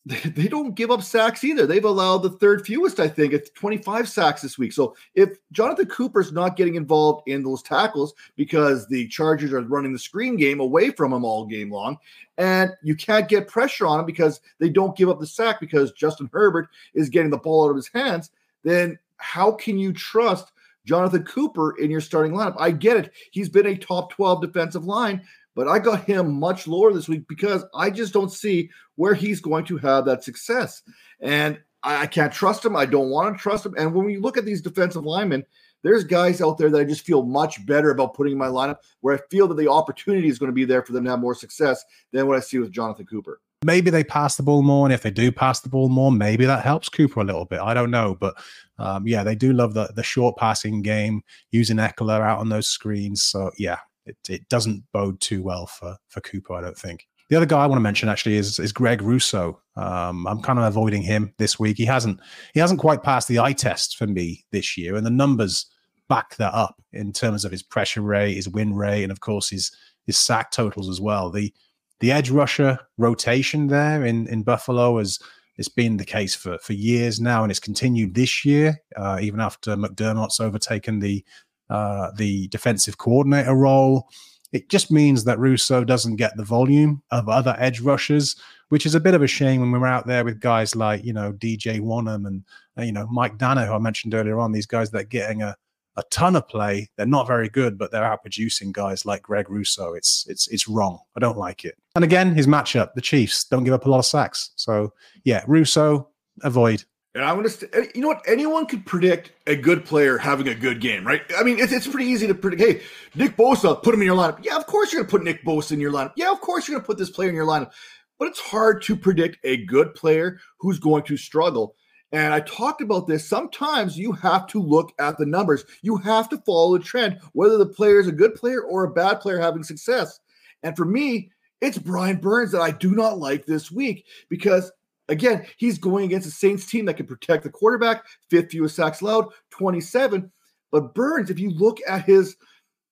they don't give up sacks either. They've allowed the third fewest, I think, at 25 sacks this week. So if Jonathan Cooper's not getting involved in those tackles because the Chargers are running the screen game away from him all game long, and you can't get pressure on him because they don't give up the sack because Justin Herbert is getting the ball out of his hands, then how can you trust Jonathan Cooper in your starting lineup? I get it. He's been a top 12 defensive line, but I got him much lower this week because I just don't see where he's going to have that success. And I, I can't trust him. I don't want to trust him. And when we look at these defensive linemen, there's guys out there that I just feel much better about putting in my lineup where I feel that the opportunity is going to be there for them to have more success than what I see with Jonathan Cooper. Maybe they pass the ball more, and if they do pass the ball more, maybe that helps Cooper a little bit. I don't know, but um, yeah, they do love the the short passing game, using Ekeler out on those screens. So yeah, it, it doesn't bode too well for for Cooper, I don't think. The other guy I want to mention actually is is Greg Rousseau. Um, I'm kind of avoiding him this week. He hasn't he hasn't quite passed the eye test for me this year, and the numbers back that up in terms of his pressure rate, his win rate, and of course his his sack totals as well. The the edge rusher rotation there in in Buffalo has it's been the case for for years now, and it's continued this year, uh, even after McDermott's overtaken the uh, the defensive coordinator role. It just means that Rousseau doesn't get the volume of other edge rushers, which is a bit of a shame when we're out there with guys like, you know, DJ Wonnum and, uh, you know, Mike Danna, who I mentioned earlier on, these guys that are getting a, a ton of play. They're not very good, but they're outproducing guys like Greg Rousseau. It's it's it's wrong. I don't like it. And again, his matchup, the Chiefs don't give up a lot of sacks. So yeah, Rousseau, avoid. And I'm gonna, st- you know what? Anyone could predict a good player having a good game, right? I mean, it's, it's pretty easy to predict. Hey, Nick Bosa, put him in your lineup. Yeah, of course you're gonna put Nick Bosa in your lineup. Yeah, of course you're gonna put this player in your lineup. But it's hard to predict a good player who's going to struggle. And I talked about this. Sometimes you have to look at the numbers. You have to follow the trend, whether the player is a good player or a bad player having success. And for me, it's Brian Burns that I do not like this week because Again, he's going against a Saints team that can protect the quarterback, fifth fewest sacks allowed, 27. But Burns, if you look at his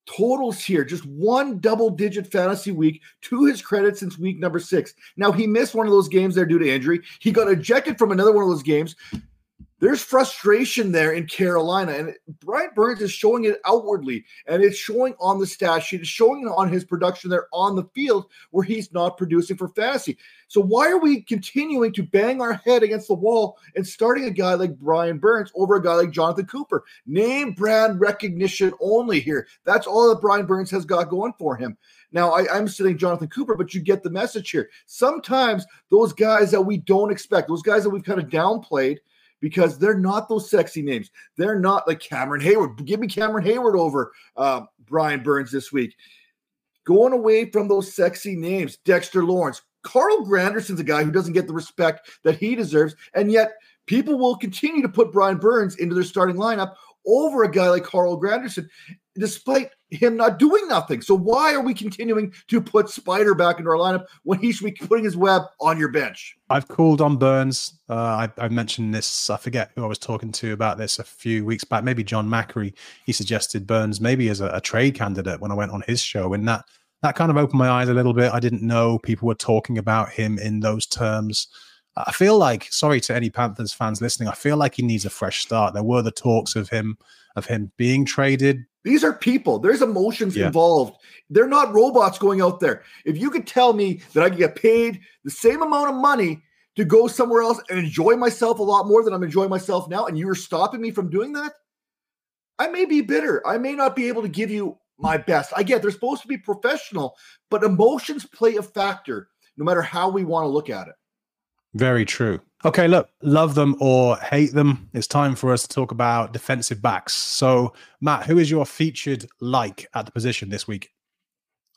totals here, just one double digit fantasy week to his credit since week number six. Now, he missed one of those games there due to injury. He got ejected from another one of those games there's frustration there in Carolina, and Brian Burns is showing it outwardly, and it's showing on the stat sheet, it's showing on his production there on the field where he's not producing for fantasy. So why are we continuing to bang our head against the wall and starting a guy like Brian Burns over a guy like Jonathan Cooper? Name brand recognition only here. That's all that Brian Burns has got going for him. Now, I, am saying Jonathan Cooper, but you get the message here. Sometimes those guys that we don't expect, those guys that we've kind of downplayed – because they're not those sexy names. They're not like Cameron Heyward. Give me Cameron Heyward over uh, Brian Burns this week. Going away from those sexy names, Dexter Lawrence. Carl Granderson's a guy who doesn't get the respect that he deserves, and yet people will continue to put Brian Burns into their starting lineup over a guy like Carl Granderson, despite him not doing nothing. So why are we continuing to put Spider back into our lineup when he should be putting his web on your bench? I've called on Burns. Uh, I, I, mentioned this. I forget who I was talking to about this a few weeks back. Maybe John Macri. He suggested Burns maybe as a, a trade candidate when I went on his show, and that that kind of opened my eyes a little bit. I didn't know people were talking about him in those terms. I feel like, sorry to any Panthers fans listening, I feel like he needs a fresh start. There were the talks of him of him being traded these are people. There's emotions yeah. involved. They're not robots going out there. If you could tell me that I could get paid the same amount of money to go somewhere else and enjoy myself a lot more than I'm enjoying myself now, and you were stopping me from doing that, I may be bitter. I may not be able to give you my best. I get they're supposed to be professional, but emotions play a factor no matter how we want to look at it. Very true. Okay, look, love them or hate them. It's time for us to talk about defensive backs. So, Matt, who is your featured like at the position this week?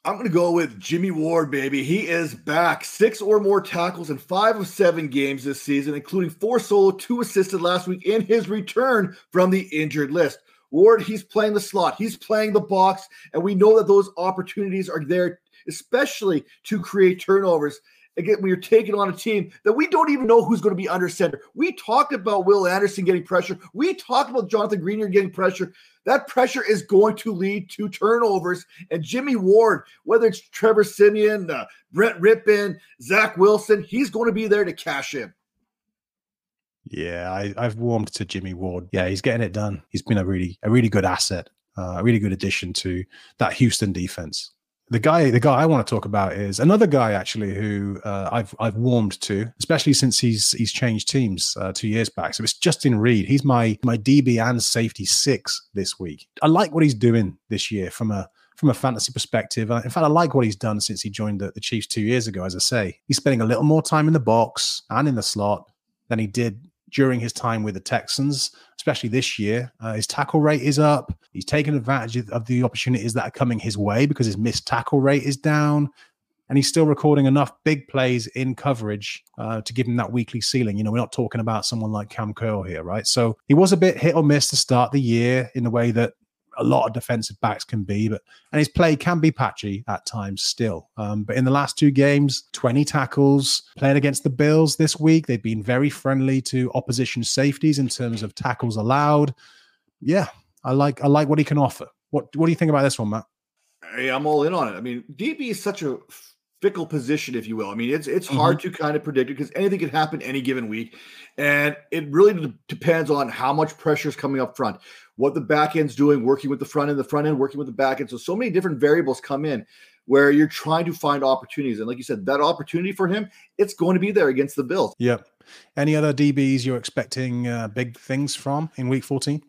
I'm going to go with Jimmy Ward, baby. He is back. Six or more tackles in five of seven games this season, including four solo, two assisted last week in his return from the injured list. Ward, he's playing the slot, he's playing the box, and we know that those opportunities are there, especially to create turnovers. Again when you're taking on a team that we don't even know who's going to be under center. We talked about Will Anderson getting pressure. We talked about Jonathan Greenard getting pressure. That pressure is going to lead to turnovers. And Jimmy Ward, whether it's Trevor Siemian, uh, Brett Rypien, Zach Wilson, he's going to be there to cash in. Yeah, I, I've warmed to Jimmy Ward. Yeah, he's getting it done. He's been a really a really good asset, uh, a really good addition to that Houston defense. The guy, the guy I want to talk about is another guy actually who uh, I've I've warmed to, especially since he's he's changed teams uh, two years back. So it's Justin Reid. He's my my DB and safety six this week. I like what he's doing this year from a from a fantasy perspective. Uh, in fact, I like what he's done since he joined the, the Chiefs two years ago. As I say, he's spending a little more time in the box and in the slot than he did during his time with the Texans, especially this year. Uh, his tackle rate is up. He's taken advantage of the opportunities that are coming his way because his missed tackle rate is down. And he's still recording enough big plays in coverage uh, to give him that weekly ceiling. You know, we're not talking about someone like Cam Curl here, right? So he was a bit hit or miss to start the year in the way that a lot of defensive backs can be, but and his play can be patchy at times still. Um, but in the last two games, 20 tackles playing against the Bills this week. They've been very friendly to opposition safeties in terms of tackles allowed. Yeah, I like I like what he can offer. What what do you think about this one, Matt? Hey, I'm all in on it. I mean, DB is such a fickle position, if you will. I mean, it's it's hard mm-hmm. to kind of predict it because anything can happen any given week, and it really depends on how much pressure is coming up front what the back end's doing, working with the front end, the front end working with the back end. So so many different variables come in where you're trying to find opportunities. And like you said, that opportunity for him, it's going to be there against the Bills. Yep. Any other DBs you're expecting uh, big things from in Week 14?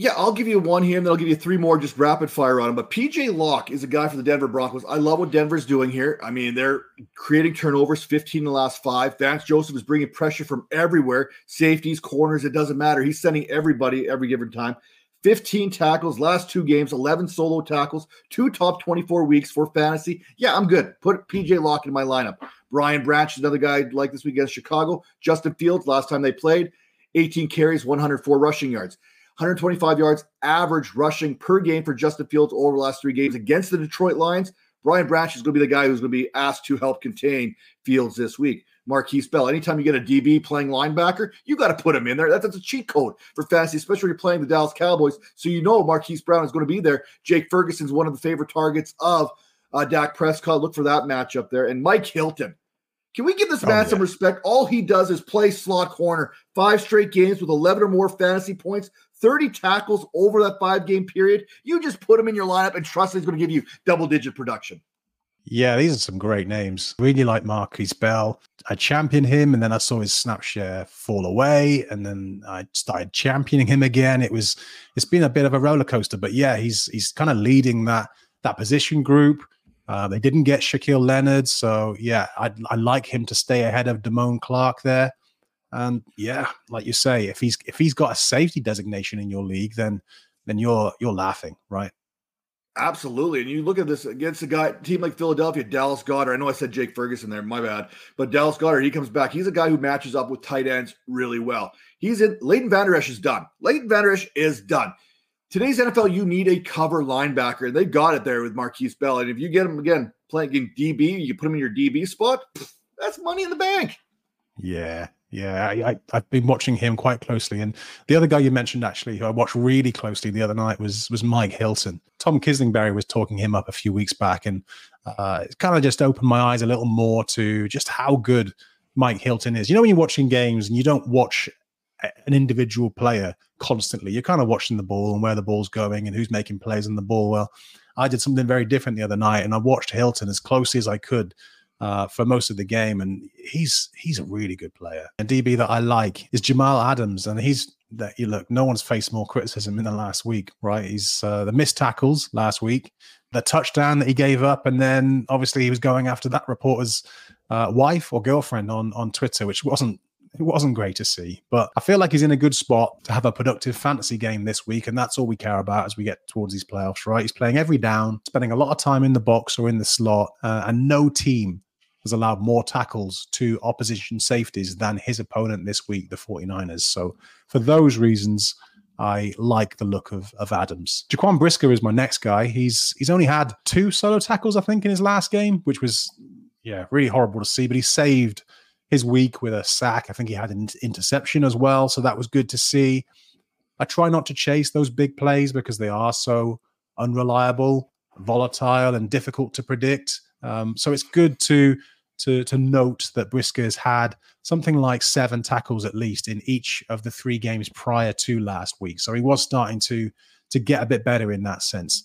Yeah, I'll give you one here, and then I'll give you three more just rapid fire on him. But PJ Locke is a guy for the Denver Broncos. I love what Denver's doing here. I mean, they're creating turnovers, 15 in the last five. Vance Joseph is bringing pressure from everywhere safeties, corners, it doesn't matter. He's sending everybody every given time. 15 tackles, last two games, 11 solo tackles, two top 24 weeks for fantasy. Yeah, I'm good. Put PJ Locke in my lineup. Brian Branch is another guy like this week against Chicago. Justin Fields, last time they played, 18 carries, 104 rushing yards. 125 yards average rushing per game for Justin Fields over the last three games against the Detroit Lions. Brian Branch is going to be the guy who's going to be asked to help contain Fields this week. Markquese Bell. Anytime you get a DB playing linebacker, you got to put him in there. That's, that's a cheat code for fantasy, especially when you're playing the Dallas Cowboys. So you know Marquise Brown is going to be there. Jake Ferguson's one of the favorite targets of uh, Dak Prescott. Look for that matchup there. And Mike Hilton. Can we give this oh, man yeah. some respect? All he does is play slot corner. Five straight games with 11 or more fantasy points, 30 tackles over that five game period. You just put him in your lineup and trust he's going to give you double digit production. Yeah, these are some great names. Really like Markquese Bell. I championed him and then I saw his snap share fall away and then I started championing him again. It was it's been a bit of a roller coaster, but yeah, he's he's kind of leading that that position group. Uh, they didn't get Shaquille Leonard, so yeah, I I like him to stay ahead of Damone Clark there. And yeah, like you say, if he's if he's got a safety designation in your league, then then you're you're laughing, right? Absolutely. And you look at this against a guy, team like Philadelphia, Dallas Goedert. I know I said Jake Ferguson there, my bad. But Dallas Goedert, he comes back. He's a guy who matches up with tight ends really well. He's in Leighton Vander Esch is done. Leighton Vander Esch is done. Today's NFL, you need a cover linebacker. and They got it there with Markquese Bell. And if you get him again playing DB, you put him in your DB spot, that's money in the bank. Yeah. Yeah, I, have been watching him quite closely, and the other guy you mentioned actually, who I watched really closely the other night, was was Mike Hilton. Tom Kislingbury was talking him up a few weeks back, and uh, it kind of just opened my eyes a little more to just how good Mike Hilton is. You know, when you're watching games and you don't watch an individual player constantly, you're kind of watching the ball and where the ball's going and who's making plays on the ball. Well, I did something very different the other night, and I watched Hilton as closely as I could uh, for most of the game, and he's he's a really good player. And DB that I like is Jamal Adams, and he's that you look. No one's faced more criticism in the last week, right? He's uh, the missed tackles last week, the touchdown that he gave up, and then obviously he was going after that reporter's uh, wife or girlfriend on on Twitter, which wasn't it wasn't great to see. But I feel like he's in a good spot to have a productive fantasy game this week. And that's all we care about as we get towards these playoffs, right? He's playing every down, spending a lot of time in the box or in the slot, uh, and no team has allowed more tackles to opposition safeties than his opponent this week, the 49ers. So for those reasons, I like the look of, of Adams. Jaquan Brisker is my next guy. He's he's only had two solo tackles, I think, in his last game, which was Yeah, really horrible to see, but he saved his week with a sack. I think he had an interception as well. So that was good to see. I try not to chase those big plays because they are so unreliable, volatile, and difficult to predict. Um, so it's good to to to note that Brisker's had something like seven tackles at least in each of the three games prior to last week. So he was starting to to get a bit better in that sense.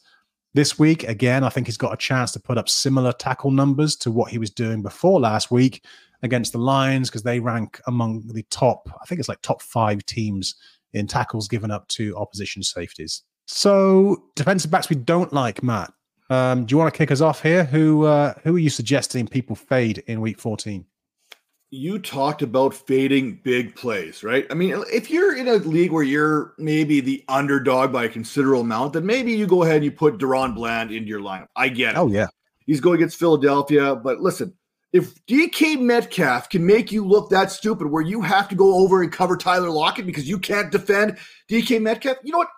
This week, again, I think he's got a chance to put up similar tackle numbers to what he was doing before last week against the Lions because they rank among the top, I think it's like top five teams in tackles given up to opposition safeties. So defensive backs we don't like, Matt. Um, do you want to kick us off here? Who uh, who are you suggesting people fade in week 14? you talked about fading big plays, right? I mean, if you're in a league where you're maybe the underdog by a considerable amount, then maybe you go ahead and you put DaRon Bland into your lineup. I get it. Oh, yeah. He's going against Philadelphia. But listen, if DK Metcalf can make you look that stupid where you have to go over and cover Tyler Lockett because you can't defend DK Metcalf, you know what?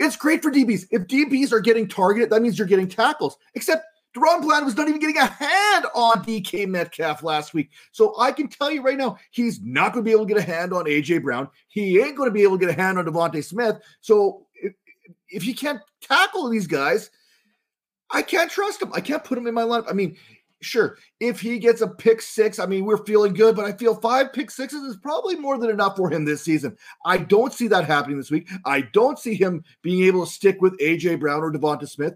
It's great for DBs. If DBs are getting targeted, that means you're getting tackles. Except DaRon Bland was not even getting a hand on DK Metcalf last week. So I can tell you right now, he's not going to be able to get a hand on AJ Brown. He ain't going to be able to get a hand on DeVonta Smith. So if, if he can't tackle these guys, I can't trust him. I can't put him in my lineup. I mean, sure, if he gets a pick six, I mean, we're feeling good, but I feel five pick sixes is probably more than enough for him this season. I don't see that happening this week. I don't see him being able to stick with AJ Brown or DeVonta Smith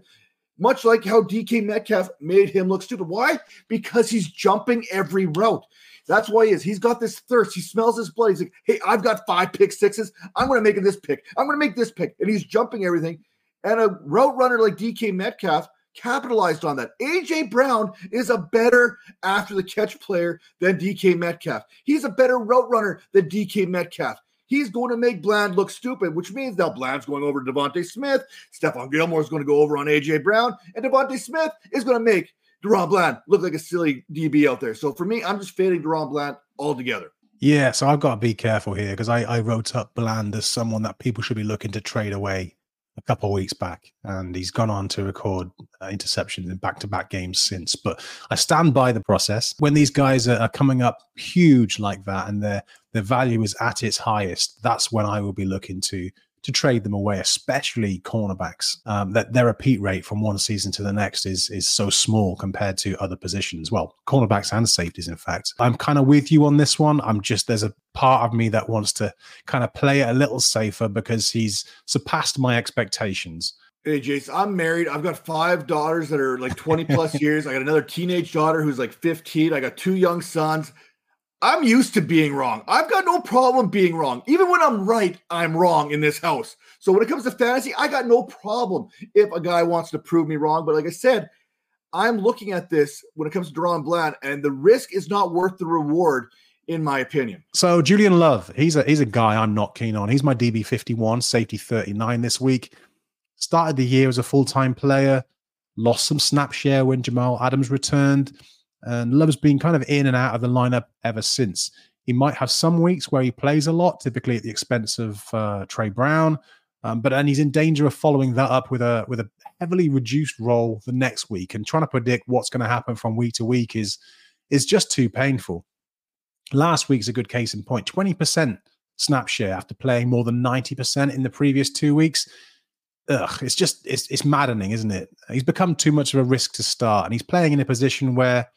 much like how DK Metcalf made him look stupid. Why? Because he's jumping every route. That's why he is. He's got this thirst. He smells his blood. He's like, hey, I've got five pick sixes. I'm going to make this pick. I'm going to make this pick. And he's jumping everything. And a route runner like DK Metcalf capitalized on that. AJ Brown is a better after the catch player than DK Metcalf. He's a better route runner than DK Metcalf. He's going to make Bland look stupid, which means now Bland's going over to DeVonta Smith. Stephon Gilmore is going to go over on AJ Brown, and DeVonta Smith is going to make DaRon Bland look like a silly DB out there. So for me, I'm just fading DaRon Bland altogether. Yeah, so I've got to be careful here because I, I wrote up Bland as someone that people should be looking to trade away a couple of weeks back, and he's gone on to record uh, interceptions in back-to-back games since. But I stand by the process. When these guys are, are, coming up huge like that, and their their value is at its highest, that's when I will be looking to to trade them away, especially cornerbacks. Um, that their repeat rate from one season to the next is is so small compared to other positions. Well, cornerbacks and safeties, in fact. I'm kind of with you on this one. I'm just there's a part of me that wants to kind of play it a little safer because he's surpassed my expectations. Hey, Jason, I'm married. I've got five daughters that are like 20 plus years. I got another teenage daughter who's like 15. I got two young sons. I'm used to being wrong. I've got no problem being wrong. Even when I'm right, I'm wrong in this house. So when it comes to fantasy, I got no problem if a guy wants to prove me wrong. But like I said, I'm looking at this when it comes to DaRon Bland, and the risk is not worth the reward, in my opinion. So Julian Love, he's a he's a guy I'm not keen on. He's my DB 51, safety 39 this week. Started the year as a full-time player, lost some snap share when Jamal Adams returned and Love's been kind of in and out of the lineup ever since. He might have some weeks where he plays a lot, typically at the expense of uh, Tre Brown, um, but and he's in danger of following that up with a with a heavily reduced role the next week. And trying to predict what's going to happen from week to week is is just too painful. Last week's a good case in point: twenty percent snap share after playing more than ninety percent in the previous two weeks. Ugh, it's just it's it's maddening, isn't it? He's become too much of a risk to start, and he's playing in a position where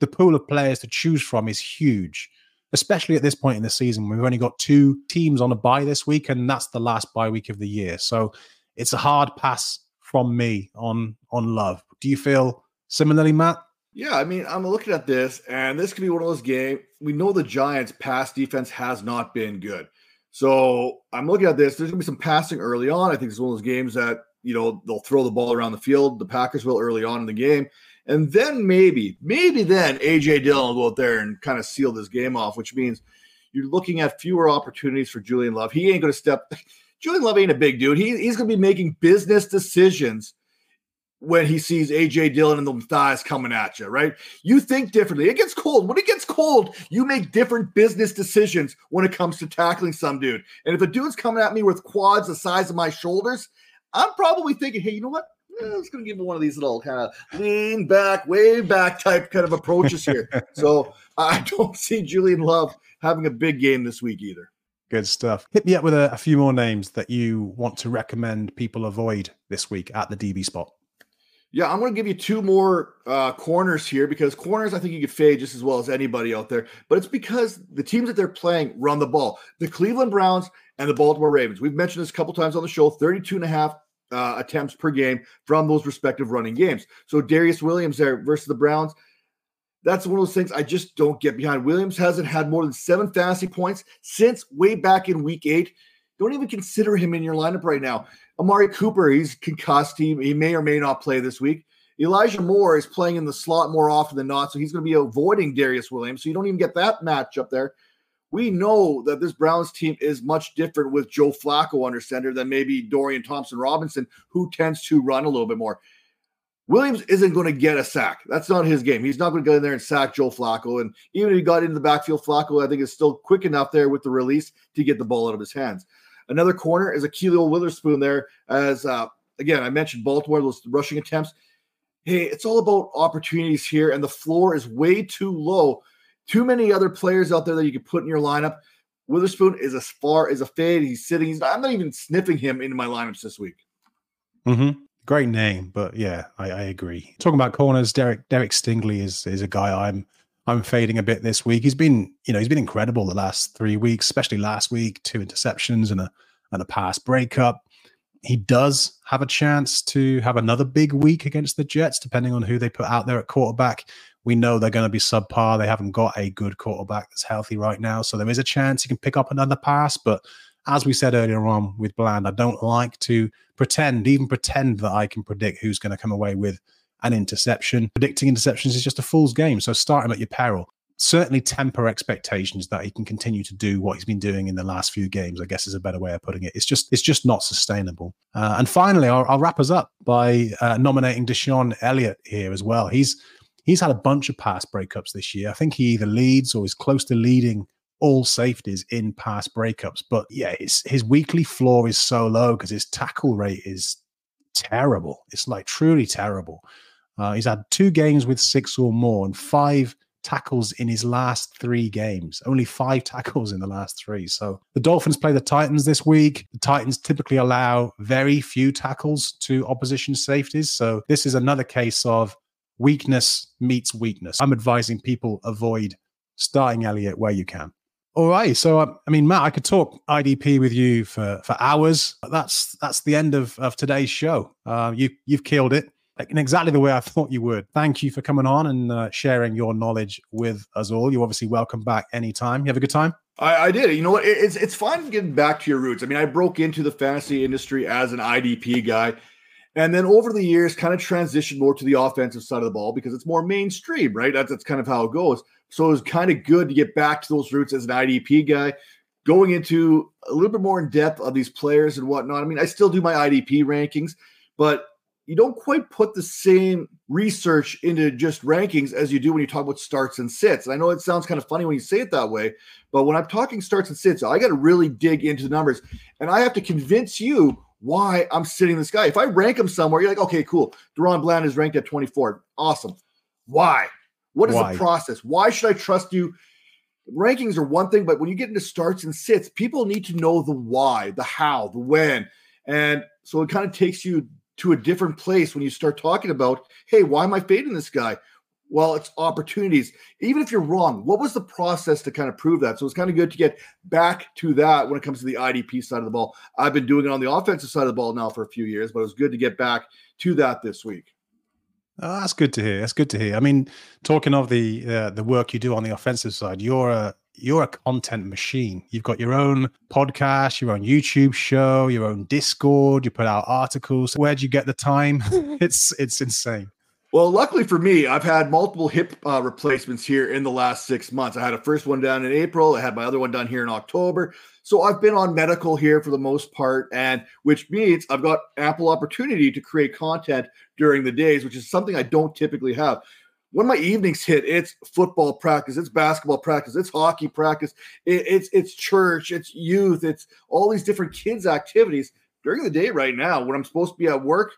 the pool of players to choose from is huge, especially at this point in the season. We've only got two teams on a bye this week, and that's the last bye week of the year. So it's a hard pass from me on on love. Do you feel similarly, Matt? Yeah, I mean, I'm looking at this, and this could be one of those games. We know the Giants' pass defense has not been good. So I'm looking at this. There's going to be some passing early on. I think it's one of those games that, you know, they'll throw the ball around the field. The Packers will early on in the game. And then maybe, maybe then AJ Dillon will go out there and kind of seal this game off, which means you're looking at fewer opportunities for Julian Love. He ain't going to step. Julian Love ain't a big dude. He, he's going to be making business decisions when he sees AJ Dillon and the thighs coming at you, right? You think differently. It gets cold. When it gets cold, you make different business decisions when it comes to tackling some dude. And if a dude's coming at me with quads the size of my shoulders, I'm probably thinking, hey, you know what? I was going to give him one of these little kind of lean back, way back type kind of approaches here. so I don't see Julian Love having a big game this week either. Good stuff. Hit me up with a, a few more names that you want to recommend people avoid this week at the DB spot. Yeah, I'm going to give you two more uh, corners here because corners I think you could fade just as well as anybody out there. But it's because the teams that they're playing run the ball. The Cleveland Browns and the Baltimore Ravens. We've mentioned this a couple times on the show 32 and a half uh, attempts per game from those respective running games. So Darious Williams there versus the Browns. That's one of those things I just don't get behind. Williams hasn't had more than seven fantasy points since way back in week eight. Don't even consider him in your lineup right now. Amari Cooper, he's concussed. He, he may or may not play this week. Elijah Moore is playing in the slot more often than not, so he's going to be avoiding Darious Williams. So you don't even get that matchup there. We know that this Browns team is much different with Joe Flacco under center than maybe Dorian Thompson Robinson, who tends to run a little bit more. Williams isn't going to get a sack. That's not his game. He's not going to go in there and sack Joe Flacco. And even if he got into the backfield, Flacco, I think, is still quick enough there with the release to get the ball out of his hands. Another corner is Ahkello Witherspoon there. As uh, again, I mentioned Baltimore, those rushing attempts. Hey, it's all about opportunities here, and the floor is way too low. Too many other players out there that you could put in your lineup. Witherspoon is as far as a fade. He's sitting. He's not, I'm not even sniffing him into my lineups this week. Mm-hmm. Great name, but yeah, I, I, agree. Talking about corners, Derek Derek Stingley is is a guy I'm I'm fading a bit this week. He's been, you know, he's been incredible the last three weeks, especially last week, two interceptions and a and a pass breakup. He does have a chance to have another big week against the Jets, depending on who they put out there at quarterback. We know they're going to be subpar. They haven't got a good quarterback that's healthy right now. So there is a chance he can pick up another pass. But as we said earlier on with Bland, I don't like to pretend, even pretend that I can predict who's going to come away with an interception. Predicting interceptions is just a fool's game. So start him at your peril. Certainly temper expectations that he can continue to do what he's been doing in the last few games. I guess is a better way of putting it. It's just it's just not sustainable. Uh, and finally, I'll, I'll, wrap us up by uh, nominating DeShon Elliott here as well. He's he's had a bunch of pass breakups this year. I think he either leads or is close to leading all safeties in pass breakups. But yeah, his, weekly floor is so low because his tackle rate is terrible. It's like truly terrible. Uh, he's had two games with six or more and five tackles in his last three games. Only five tackles in the last three. So the Dolphins play the Titans this week. The Titans typically allow very few tackles to opposition safeties. So this is another case of weakness meets weakness. I'm advising people avoid starting Elliott where you can. All right. So, um, I mean, Matt, I could talk IDP with you for, for hours. That's that's the end of, of today's show. Uh, you you've killed it in exactly the way I thought you would. Thank you for coming on and uh, sharing your knowledge with us all. You're obviously welcome back anytime. You have a good time. I, I did. You know what? It's it's fun getting back to your roots. I mean, I broke into the fantasy industry as an IDP guy, and then over the years, kind of transitioned more to the offensive side of the ball because it's more mainstream, right? That's that's kind of how it goes. So it was kind of good to get back to those roots as an IDP guy, going into a little bit more in depth of these players and whatnot. I mean, I still do my IDP rankings, but you don't quite put the same research into just rankings as you do when you talk about starts and sits. And I know it sounds kind of funny when you say it that way, but when I'm talking starts and sits, I got to really dig into the numbers and I have to convince you why I'm sitting this guy. If I rank him somewhere, you're like, okay, cool. DaRon Bland is ranked at 24. Awesome. Why? What is why? the process? Why should I trust you? Rankings are one thing, but when you get into starts and sits, people need to know the why, the how, the when. And so it kind of takes you to a different place when you start talking about, hey, why am I fading this guy? Well, it's opportunities. Even if you're wrong, what was the process to kind of prove that? So it's kind of good to get back to that when it comes to the IDP side of the ball. I've been doing it on the offensive side of the ball now for a few years, but it was good to get back to that this week. Oh, that's good to hear. That's good to hear. I mean, talking of the uh, the work you do on the offensive side, you're a you're a content machine. You've got your own podcast, your own YouTube show, your own Discord. You put out articles. Where do you get the time? it's it's insane. Well, luckily for me, I've had multiple hip uh, replacements here in the last six months. I had a first one down in April. I had my other one done here in October. So I've been on medical here for the most part, and which means I've got ample opportunity to create content during the days, which is something I don't typically have when my evenings hit, it's football practice, it's basketball practice, it's hockey practice, it, it's it's church, it's youth, it's all these different kids' activities during the day. Right now, when I'm supposed to be at work,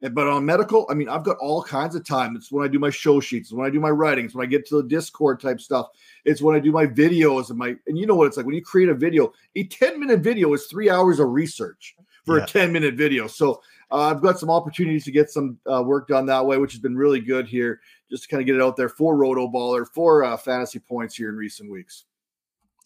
But on medical, I mean, I've got all kinds of time. It's when I do my show sheets, when I do my writings, when I get to the Discord type stuff. It's when I do my videos and my, and you know what it's like when you create a video. A 10 minute video is three hours of research for yeah. a 10 minute video. So uh, I've got some opportunities to get some uh, work done that way, which has been really good here, just to kind of get it out there for RotoBaller, for uh, fantasy points here in recent weeks.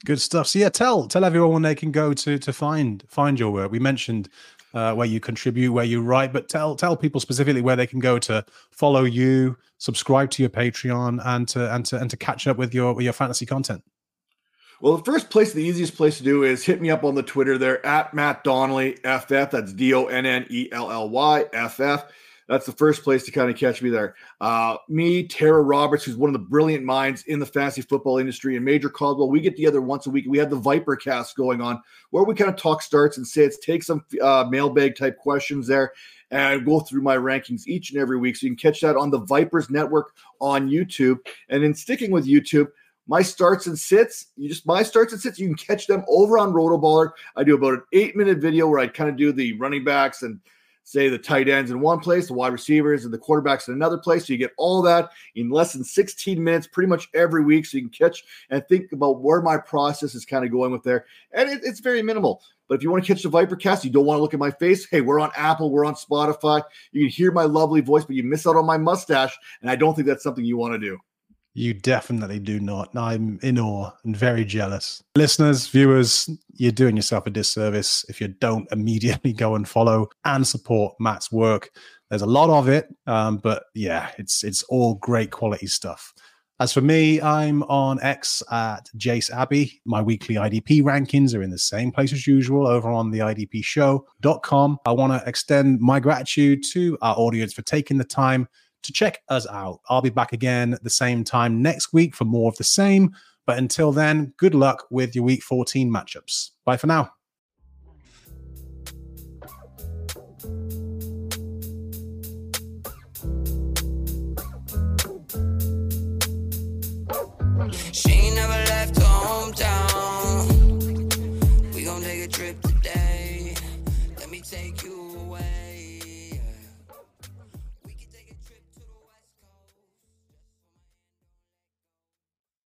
Good stuff. So yeah, tell tell everyone when they can go to to find find your work. We mentioned uh, where you contribute, where you write, but tell tell people specifically where they can go to follow you, subscribe to your Patreon, and to and to and to catch up with your your fantasy content. Well, the first place, the easiest place to do is hit me up on the Twitter there at Matt Donnelly FF. That's D O N N E L L Y F F. That's the first place to kind of catch me there. Uh, me, Tara Roberts, who's one of the brilliant minds in the fantasy football industry, and Major Caldwell. We get together once a week. We have the Viper cast going on where we kind of talk starts and sits, take some uh, mailbag type questions there, and go through my rankings each and every week. So you can catch that on the Vipers Network on YouTube. And in sticking with YouTube, my starts and sits, you just my starts and sits, you can catch them over on Rotoballer. I do about an eight minute video where I kind of do the running backs and say the tight ends in one place, the wide receivers and the quarterbacks in another place. So you get all that in less than 16 minutes, pretty much every week. So you can catch and think about where my process is kind of going with there. And it, it's very minimal. But if you want to catch the Vipercast, you don't want to look at my face. Hey, we're on Apple, we're on Spotify. You can hear my lovely voice, but you miss out on my mustache. And I don't think that's something you want to do. You definitely do not. I'm in awe and very jealous. Listeners, viewers, you're doing yourself a disservice if you don't immediately go and follow and support Matt's work. There's a lot of it, um, but yeah, it's it's all great quality stuff. As for me, I'm on X at Jase Abbey. My weekly IDP rankings are in the same place as usual over on the IDPshow.com. I want to extend my gratitude to our audience for taking the time to check us out. I'll be back again at the same time next week for more of the same. But until then, good luck with your week 14 matchups. Bye for now.